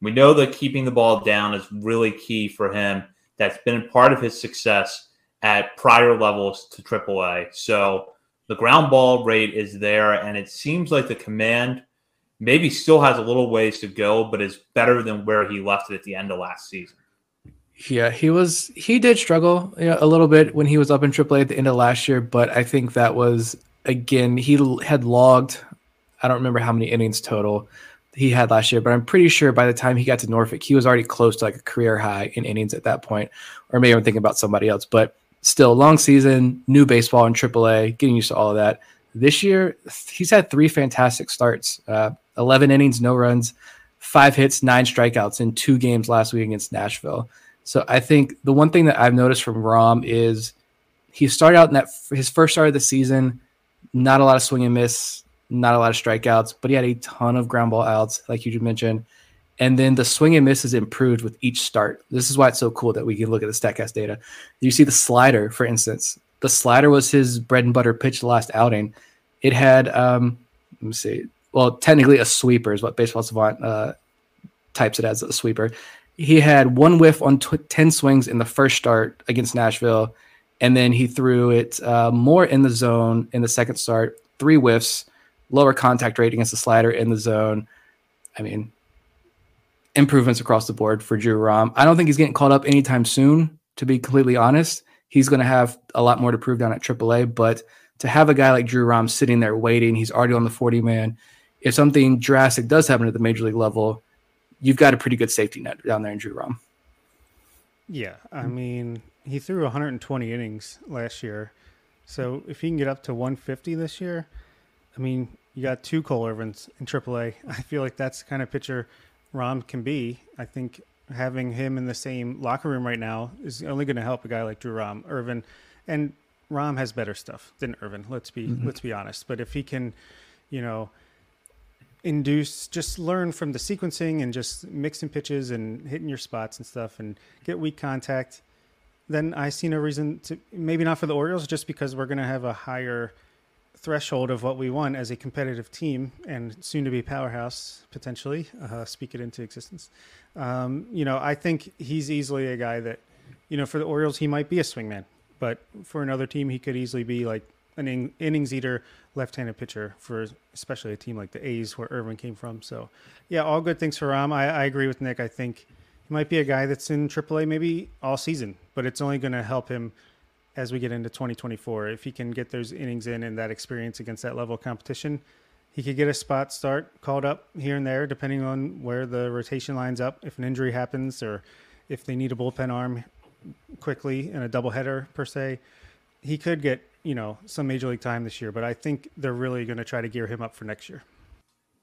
We know that keeping the ball down is really key for him. That's been part of his success at prior levels to AAA. So the ground ball rate is there, and it seems like the command maybe still has a little ways to go, but is better than where he left it at the end of last season. Yeah, he was he did struggle you know, a little bit when he was up in AAA at the end of last year, but I think that was again he had logged I don't remember how many innings total he had last year, but I'm pretty sure by the time he got to Norfolk, he was already close to like a career high in innings at that point. Or maybe I'm thinking about somebody else, but still long season, new baseball in AAA, getting used to all of that. This year, he's had three fantastic starts uh, 11 innings, no runs, five hits, nine strikeouts in two games last week against Nashville. So I think the one thing that I've noticed from Rom is he started out in that his first start of the season, not a lot of swing and miss, not a lot of strikeouts, but he had a ton of ground ball outs, like you mentioned. And then the swing and miss has improved with each start. This is why it's so cool that we can look at the StatCast data. You see the slider, for instance. The slider was his bread and butter pitch last outing. It had, um, let me see, well, technically a sweeper is what Baseball Savant uh, types it as a sweeper he had one whiff on tw- 10 swings in the first start against Nashville. And then he threw it uh, more in the zone in the second start, three whiffs, lower contact rate against the slider in the zone. I mean, improvements across the board for Drew Rom. I don't think he's getting called up anytime soon, to be completely honest. He's going to have a lot more to prove down at AAA, but to have a guy like Drew Rom sitting there waiting, he's already on the 40 man. If something drastic does happen at the major league level, you've got a pretty good safety net down there in Drew Rom. Yeah, I mean, he threw 120 innings last year, so if he can get up to 150 this year, I mean, you got two Cole Irvins in AAA. (laughs) I feel like that's the kind of pitcher Rom can be. I think having him in the same locker room right now is only going to help a guy like Drew Rom, Irvin, and Rom has better stuff than Irvin. Let's be mm-hmm. let's be honest. But if he can, you know, induce just learn from the sequencing and just mixing pitches and hitting your spots and stuff and get weak contact then i see no reason to maybe not for the orioles just because we're going to have a higher threshold of what we want as a competitive team and soon to be powerhouse potentially uh, speak it into existence um, you know i think he's easily a guy that you know for the orioles he might be a swingman but for another team he could easily be like an in- innings eater left-handed pitcher for especially a team like the A's where Irvin came from. So, yeah, all good things for Rom. I, I agree with Nick. I think he might be a guy that's in AAA maybe all season, but it's only going to help him as we get into 2024. If he can get those innings in and that experience against that level of competition, he could get a spot start called up here and there, depending on where the rotation lines up. If an injury happens or if they need a bullpen arm quickly in a doubleheader per se, he could get you know some major league time this year, but I think they're really going to try to gear him up for next year.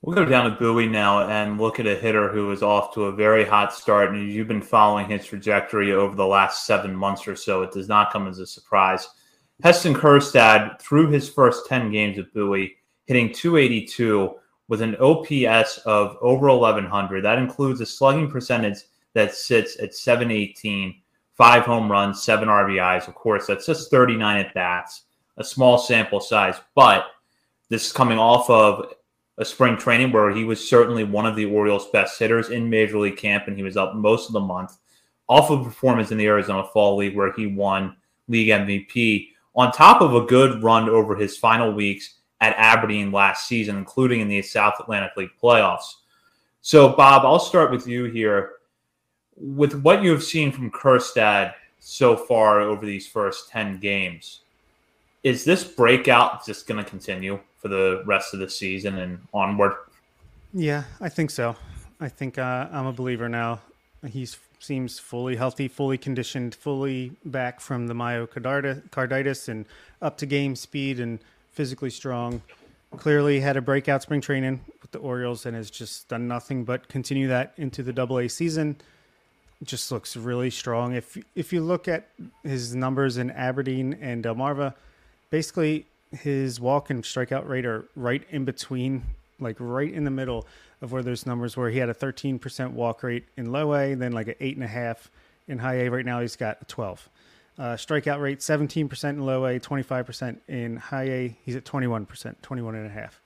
We'll go down to Bowie now and look at a hitter who is off to a very hot start. And you've been following his trajectory over the last seven months or so. It does not come as a surprise. Heston Kjerstad, through his first 10 games at Bowie, hitting 282 with an OPS of over 1100. That includes a slugging percentage that sits at 718, five home runs, seven RBIs. Of course, that's just 39 at bats a small sample size, but this is coming off of a spring training where he was certainly one of the Orioles' best hitters in Major League camp, and he was up most of the month. Off of performance in the Arizona Fall League, where he won league MVP, on top of a good run over his final weeks at Aberdeen last season, including in the South Atlantic League playoffs. So, Bob, I'll start with you here. With what you have seen from Kjerstad so far over these first 10 games, is this breakout just going to continue for the rest of the season and onward? Yeah, I think so. I think uh, I'm a believer now. He seems fully healthy, fully conditioned, fully back from the myocarditis and up to game speed and physically strong. Clearly had a breakout spring training with the Orioles and has just done nothing but continue that into the Double A season. Just looks really strong. If if you look at his numbers in Aberdeen and Delmarva, basically his walk and strikeout rate are right in between, like right in the middle of where those numbers were. He had a 13% walk rate in low A, then like an eight and a half in high A. Right now he's got a 12. Uh, strikeout rate 17% in low A, 25% in high A. He's at 21%, 21 and a half.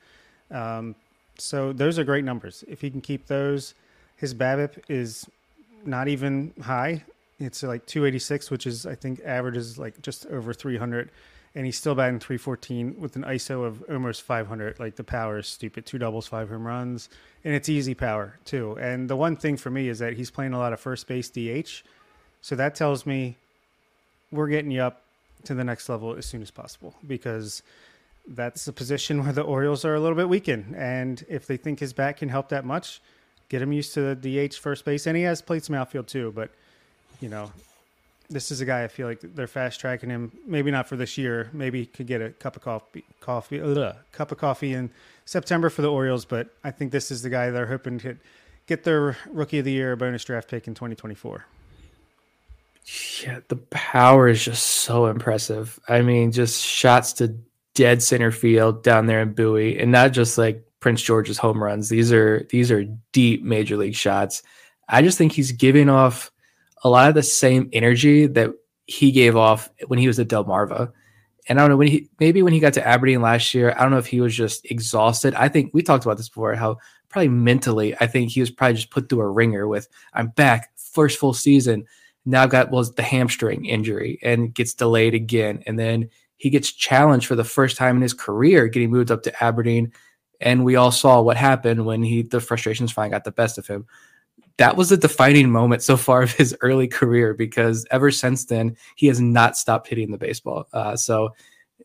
Um, so those are great numbers. If he can keep those, his BABIP is not even high. It's like 286, which is I think average is like just over 300 and he's still batting 314 with an ISO of almost 500. Like the power is stupid. Two doubles, five home runs, and it's easy power too. And the one thing for me is that he's playing a lot of first base DH, so that tells me we're getting you up to the next level as soon as possible because that's a position where the Orioles are a little bit weakened. And if they think his bat can help that much, get him used to the DH first base. And he has played some outfield too, but you know, this is a guy I feel like they're fast tracking him. Maybe not for this year. Maybe could get a cup of coffee, coffee, ugh, cup of coffee in September for the Orioles. But I think this is the guy they're hoping to get their rookie of the year bonus draft pick in 2024. Yeah, the power is just so impressive. I mean, just shots to dead center field down there in Bowie, and not just like Prince George's home runs. These are these are deep major league shots. I just think he's giving off a lot of the same energy that he gave off when he was at Delmarva. And I don't know when he maybe when he got to Aberdeen last year, I don't know if he was just exhausted. I think we talked about this before, how probably mentally, I think he was probably just put through a ringer with I'm back, first full season. Now I've got was the hamstring injury and gets delayed again. And then he gets challenged for the first time in his career, getting moved up to Aberdeen. And we all saw what happened when he the frustrations finally got the best of him that was a defining moment so far of his early career because ever since then he has not stopped hitting the baseball. Uh, so,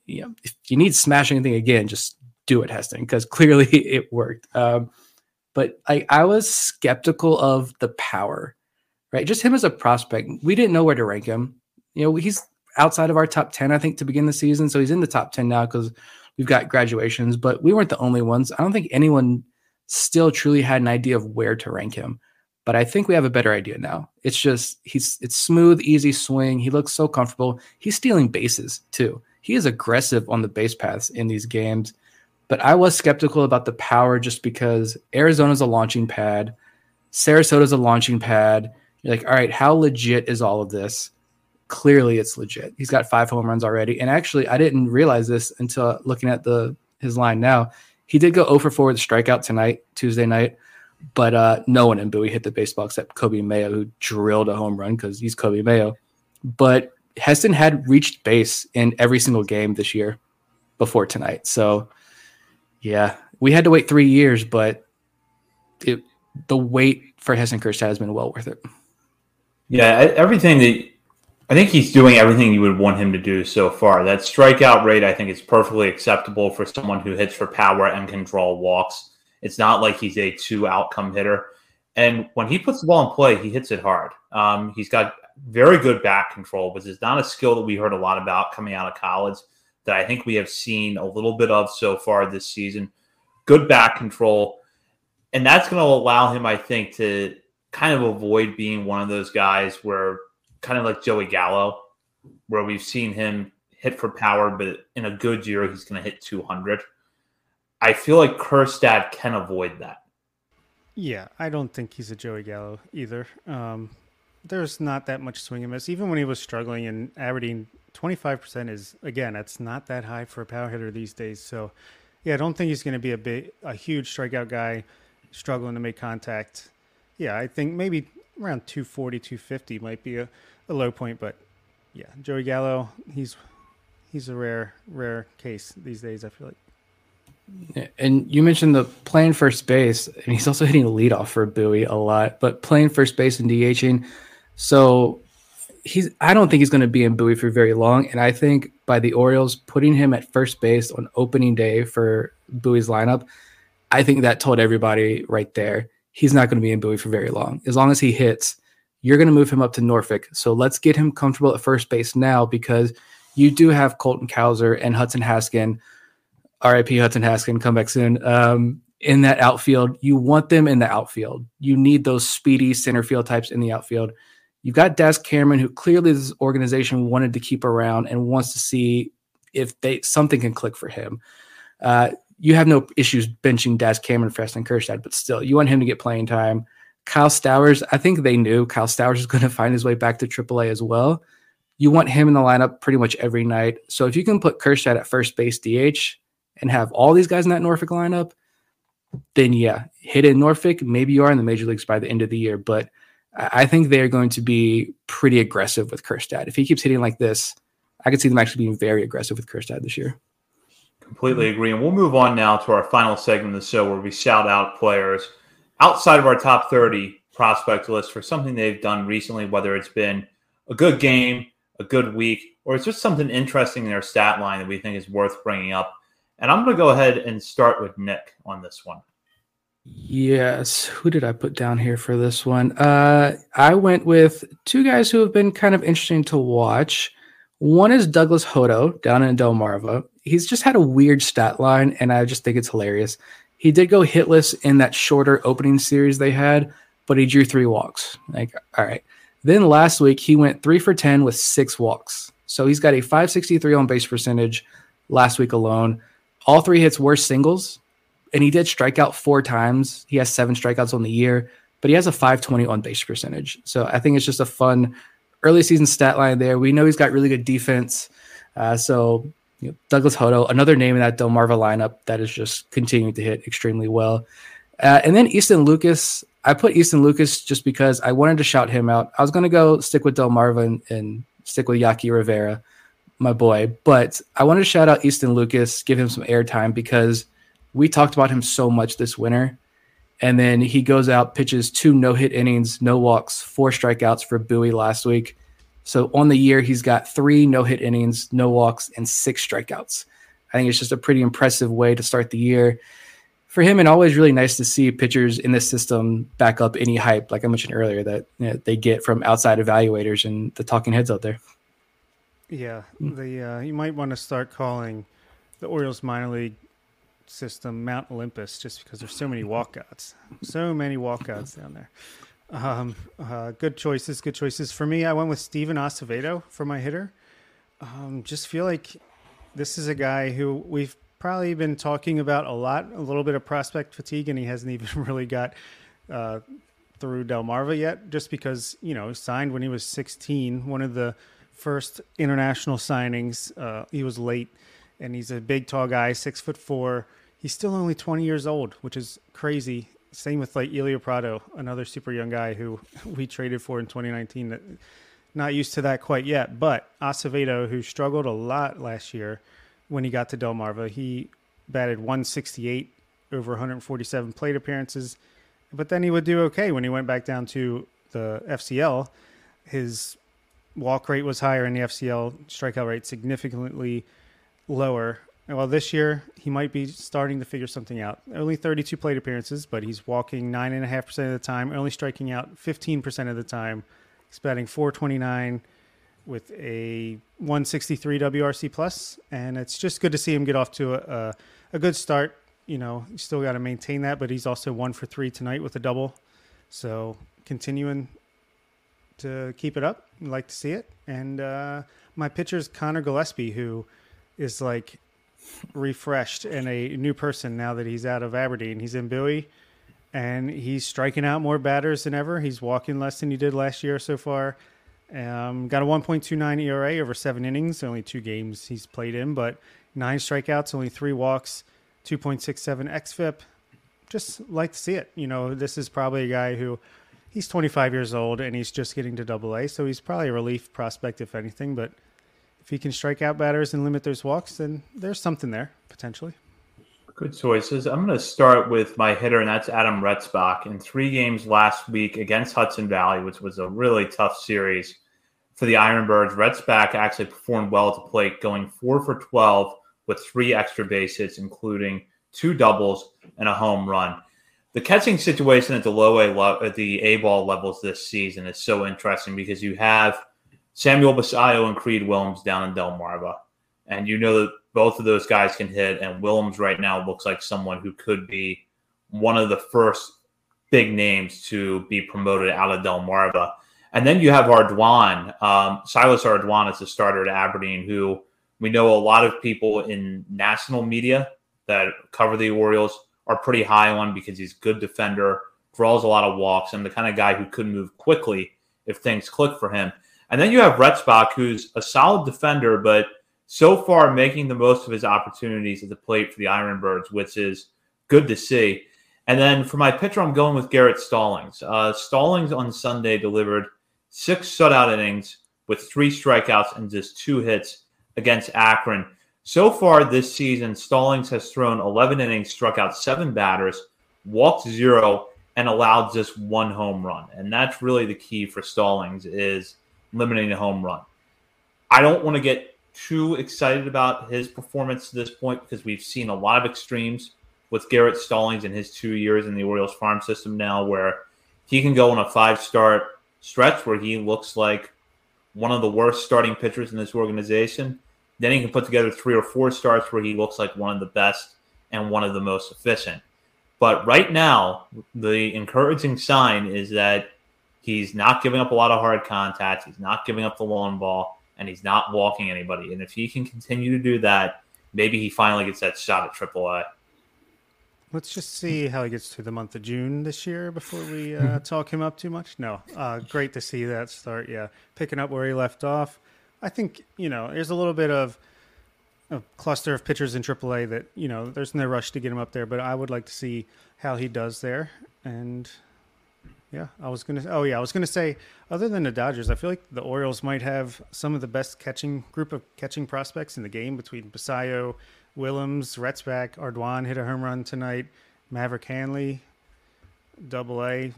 you know, if you need to smash anything again, just do it, Heston, because clearly (laughs) it worked. Um, but I, I was skeptical of the power, right? Just him as a prospect. We didn't know where to rank him. You know, he's outside of our top 10, I think, to begin the season. So he's in the top 10 now because we've got graduations, but we weren't the only ones. I don't think anyone still truly had an idea of where to rank him but I think we have a better idea now. It's just he's it's smooth, easy swing. He looks so comfortable. He's stealing bases too. He is aggressive on the base paths in these games. But I was skeptical about the power just because Arizona's a launching pad, Sarasota's a launching pad. You're like, all right, how legit is all of this? Clearly, it's legit. He's got five home runs already, and actually, I didn't realize this until looking at the his line now. He did go 0 for 4 with strikeout tonight, Tuesday night but uh, no one in Bowie hit the baseball except Coby Mayo, who drilled a home run because he's Coby Mayo. But Heston had reached base in every single game this year before tonight. So, yeah, we had to wait three years, but it, the wait for Heston Kjerstad has been well worth it. Yeah, everything that I think he's doing everything you would want him to do so far. That strikeout rate, I think, is perfectly acceptable for someone who hits for power and can draw walks. It's not like he's a two outcome hitter. And when he puts the ball in play, he hits it hard. Um, he's got very good back control, which is not a skill that we heard a lot about coming out of college that I think we have seen a little bit of so far this season. Good back control. And that's going to allow him, I think, to kind of avoid being one of those guys where, kind of like Joey Gallo, where we've seen him hit for power, but in a good year, he's going to hit 200. I feel like Kjerstad can avoid that. Yeah, I don't think he's a Joey Gallo either. Um, there's not that much swing and miss. Even when he was struggling in Aberdeen, 25% is, again, that's not that high for a power hitter these days. So, yeah, I don't think he's going to be a big, a huge strikeout guy struggling to make contact. Yeah, I think maybe around 240, 250 might be a, a low point, but yeah, Joey Gallo, he's he's a rare, rare case these days, I feel like. And you mentioned the playing first base, and he's also hitting a leadoff for Bowie a lot, but playing first base and DHing. So he's I don't think he's going to be in Bowie for very long. And I think by the Orioles putting him at first base on opening day for Bowie's lineup, I think that told everybody right there he's not going to be in Bowie for very long. As long as he hits, you're going to move him up to Norfolk. So let's get him comfortable at first base now because you do have Colton Cowser and Hudson Haskin RIP Hudson Haskin, come back soon. Um, in that outfield, you want them in the outfield. You need those speedy center field types in the outfield. You've got Daz Cameron, who clearly this organization wanted to keep around and wants to see if they something can click for him. Uh, you have no issues benching Daz Cameron, and Kjerstad, but still, you want him to get playing time. Kyle Stowers, I think they knew Kyle Stowers is (laughs) going to find his way back to AAA as well. You want him in the lineup pretty much every night. So if you can put Kjerstad at first base DH, and have all these guys in that Norfolk lineup, then yeah, hit in Norfolk. Maybe you are in the major leagues by the end of the year, but I think they're going to be pretty aggressive with Kjerstad. If he keeps hitting like this, I could see them actually being very aggressive with Kjerstad this year. Completely agree. And we'll move on now to our final segment of the show where we shout out players outside of our top 30 prospect list for something they've done recently, whether it's been a good game, a good week, or it's just something interesting in their stat line that we think is worth bringing up. And I'm going to go ahead and start with Nick on this one. Yes. Who did I put down here for this one? Uh, I went with two guys who have been kind of interesting to watch. One is Douglas Hodo down in Delmarva. He's just had a weird stat line, and I just think it's hilarious. He did go hitless in that shorter opening series they had, but he drew three walks. Like, all right. Then last week, he went three for 10 with six walks. So he's got a 563 on base percentage last week alone. All three hits were singles, and he did strike out four times. He has seven strikeouts on the year, but he has a 520 on base percentage. So I think it's just a fun early season stat line there. We know he's got really good defense. Uh, so you know, Douglas Hodo, another name in that Delmarva lineup that is just continuing to hit extremely well. Uh, and then Easton Lucas, I put Easton Lucas just because I wanted to shout him out. I was going to go stick with Delmarva and, and stick with Yaqui Rivera, my boy, but I wanted to shout out Easton Lucas, give him some airtime because we talked about him so much this winter. And then he goes out, pitches two no hit innings, no walks, four strikeouts for Bowie last week. So on the year, he's got three no hit innings, no walks, and six strikeouts. I think it's just a pretty impressive way to start the year for him. And always really nice to see pitchers in this system back up any hype, like I mentioned earlier, that you know, they get from outside evaluators and the talking heads out there. Yeah, the uh, you might want to start calling the Orioles minor league system Mount Olympus just because there's so many (laughs) walkouts, so many walkouts down there. Um, uh, good choices, good choices for me. I went with Steven Acevedo for my hitter. Um, just feel like this is a guy who we've probably been talking about a lot, a little bit of prospect fatigue, and he hasn't (laughs) even really got uh, through Delmarva yet, just because you know signed when he was 16, one of the first international signings. Uh, he was late and he's a big, tall guy, six foot four. He's still only 20 years old, which is crazy. Same with like Elio Prado, another super young guy who (laughs) we traded for in 2019. Not used to that quite yet, but Acevedo, who struggled a lot last year when he got to Delmarva, he batted 168 over 147 plate appearances, but then he would do okay when he went back down to the FCL. His walk rate was higher in the FCL, strikeout rate significantly lower. Well, this year he might be starting to figure something out. Only 32 plate appearances, but he's walking nine and a half percent of the time, only striking out 15 percent of the time. He's batting 429 with a 163 WRC plus, and it's just good to see him get off to a, a, a good start. You know, you still got to maintain that, but he's also one for three tonight with a double. So continuing to keep it up, like to see it. And uh, my pitcher is Connor Gillespie, who is like refreshed and a new person now that he's out of Aberdeen. He's in Bowie and he's striking out more batters than ever. He's walking less than he did last year so far. Um, got a 1.29 ERA over seven innings, only two games he's played in, but nine strikeouts, only three walks, 2.67 xFIP. Just like to see it. You know, this is probably a guy who he's 25 years old and he's just getting to double A, so he's probably a relief prospect, if anything, but if he can strike out batters and limit those walks, then there's something there potentially. Good choices. I'm going to start with my hitter, and that's Adam Retzbach. In three games last week against Hudson Valley, which was a really tough series for the Ironbirds, Retzbach actually performed well at the plate, going four for 12 with three extra bases, including two doubles and a home run. The catching situation at the low A at the A ball levels this season is so interesting because you have – Samuel Basallo and Creed Willems down in Delmarva. And you know that both of those guys can hit. And Willems right now looks like someone who could be one of the first big names to be promoted out of Delmarva. And then you have Ardoin, um, Silas Ardoin is a starter at Aberdeen, who we know a lot of people in national media that cover the Orioles are pretty high on because he's a good defender, draws a lot of walks, and the kind of guy who could move quickly if things click for him. And then you have Retzbach, who's a solid defender, but so far making the most of his opportunities at the plate for the Ironbirds, which is good to see. And then for my pitcher, I'm going with Garrett Stallings. Uh, Stallings on Sunday delivered six shutout innings with three strikeouts and just two hits. against Akron. So far this season, Stallings has thrown 11 innings, struck out seven batters, walked zero, and allowed just one home run. And that's really the key for Stallings is limiting the home run. I don't want to get too excited about his performance to this point because we've seen a lot of extremes with Garrett Stallings in his two years in the Orioles farm system now, where he can go on a five start stretch where he looks like one of the worst starting pitchers in this organization. Then he can put together three or four starts where he looks like one of the best and one of the most efficient. But right now, the encouraging sign is that he's not giving up a lot of hard contact. He's not giving up the long ball, and he's not walking anybody. And if he can continue to do that, maybe he finally gets that shot at AAA. Let's just see how he gets to the month of June this year before we (laughs) uh, talk him up too much. No, uh, great to see that start. Yeah, picking up where he left off. I think you know there's a little bit of a cluster of pitchers in AAA that you know there's no rush to get him up there, but I would like to see how he does there. And yeah, I was gonna. Oh yeah, I was gonna say other than the Dodgers, I feel like the Orioles might have some of the best catching group of catching prospects in the game between Basallo, Willems, Retzback, Ardoin hit a home run tonight. Maverick Handley, double A.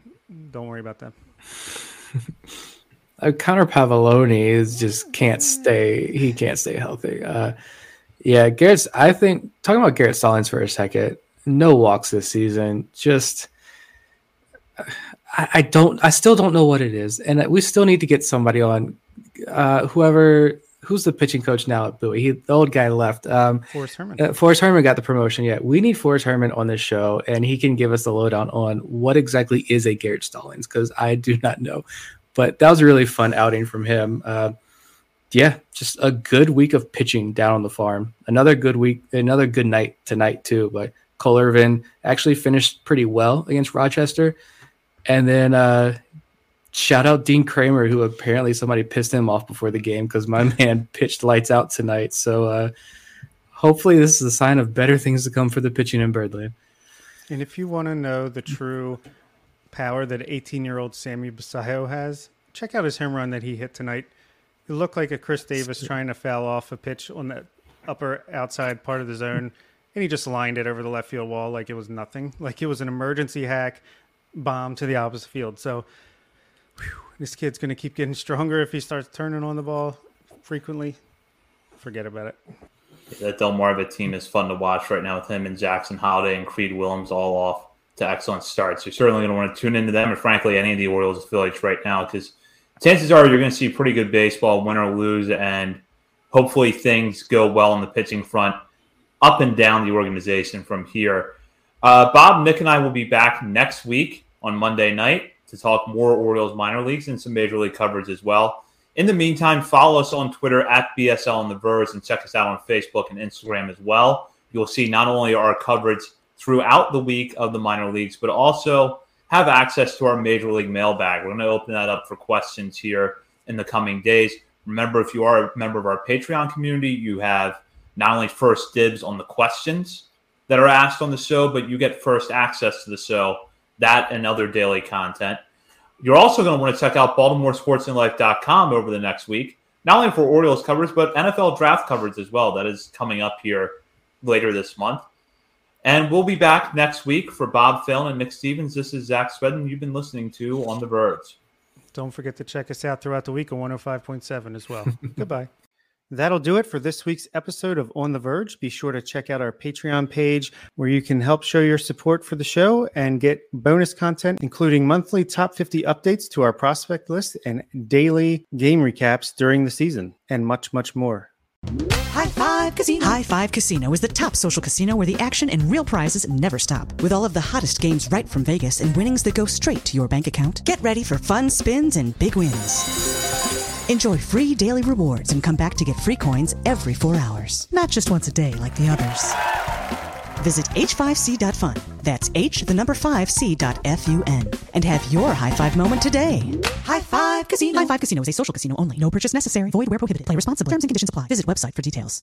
Don't worry about them. (laughs) uh, Connor Pavolony is just can't stay. He can't stay healthy. Uh, yeah, Garrett. I think talking about Garrett Stallings for a second. No walks this season. Just I, I don't. I still don't know what it is, and we still need to get somebody on. Uh, whoever who's the pitching coach now at Bowie? He, the old guy left. Um, Forrest Herrmann. Uh, Forrest Herrmann got the promotion. Yeah, we need Forrest Herrmann on this show, and he can give us the lowdown on what exactly is a Garrett Stallings because I do not know. But that was a really fun outing from him. Uh, yeah, just a good week of pitching down on the farm. Another good week, another good night tonight too. But Cole Irvin actually finished pretty well against Rochester, and then uh, shout out Dean Kremer, who apparently somebody pissed him off before the game because my (laughs) man pitched lights out tonight. So uh, hopefully, this is a sign of better things to come for the pitching in Birdland. And if you want to know the true power that 18 year old Sammy Basallo has, check out his home run that he hit tonight. It looked like a Chris Davis trying to foul off a pitch on the upper outside part of the zone, and he just lined it over the left field wall like it was nothing, like it was an emergency hack bomb to the opposite field. So whew, this kid's going to keep getting stronger if he starts turning on the ball frequently. Forget about it. That Delmarva team is fun to watch right now with him and Jackson Holliday and Creed Willems all off to excellent starts. You're certainly going to want to tune into them and, frankly, any of the Orioles affiliates right now because chances are you're going to see pretty good baseball, win or lose, and hopefully things go well on the pitching front up and down the organization from here. Uh, Bob, Nick, and I will be back next week on Monday night to talk more Orioles minor leagues and some major league coverage as well. In the meantime, follow us on Twitter at BSL on the Verge and check us out on Facebook and Instagram as well. You'll see not only our coverage throughout the week of the minor leagues, but also have access to our major league mailbag. We're going to open that up for questions here in the coming days. Remember, if you are a member of our Patreon community, you have not only first dibs on the questions that are asked on the show, but you get first access to the show that and other daily content. You're also going to want to check out BaltimoreSportsAndLife.com over the next week, not only for Orioles coverage, but NFL draft coverage as well. That is coming up here later this month. And we'll be back next week for Bob Phelan and Nick Stevens. This is Zach Spedden. You've been listening to On the Verge. Don't forget to check us out throughout the week on 105.7 as well. (laughs) Goodbye. That'll do it for this week's episode of On the Verge. Be sure to check out our Patreon page where you can help show your support for the show and get bonus content, including monthly top 50 updates to our prospect list and daily game recaps during the season, and much, much more. High Five Casino. High Five Casino is the top social casino where the action and real prizes never stop. With all of the hottest games right from Vegas and winnings that go straight to your bank account, get ready for fun spins and big wins. Enjoy free daily rewards and come back to get free coins every four hours. Not just once a day like the others. Visit h5c.fun. That's h the number 5c.fun. And have your high five moment today. High Five Casino. High Five Casino is a social casino only. No purchase necessary. Void where prohibited. Play responsibly. Terms and conditions apply. Visit website for details.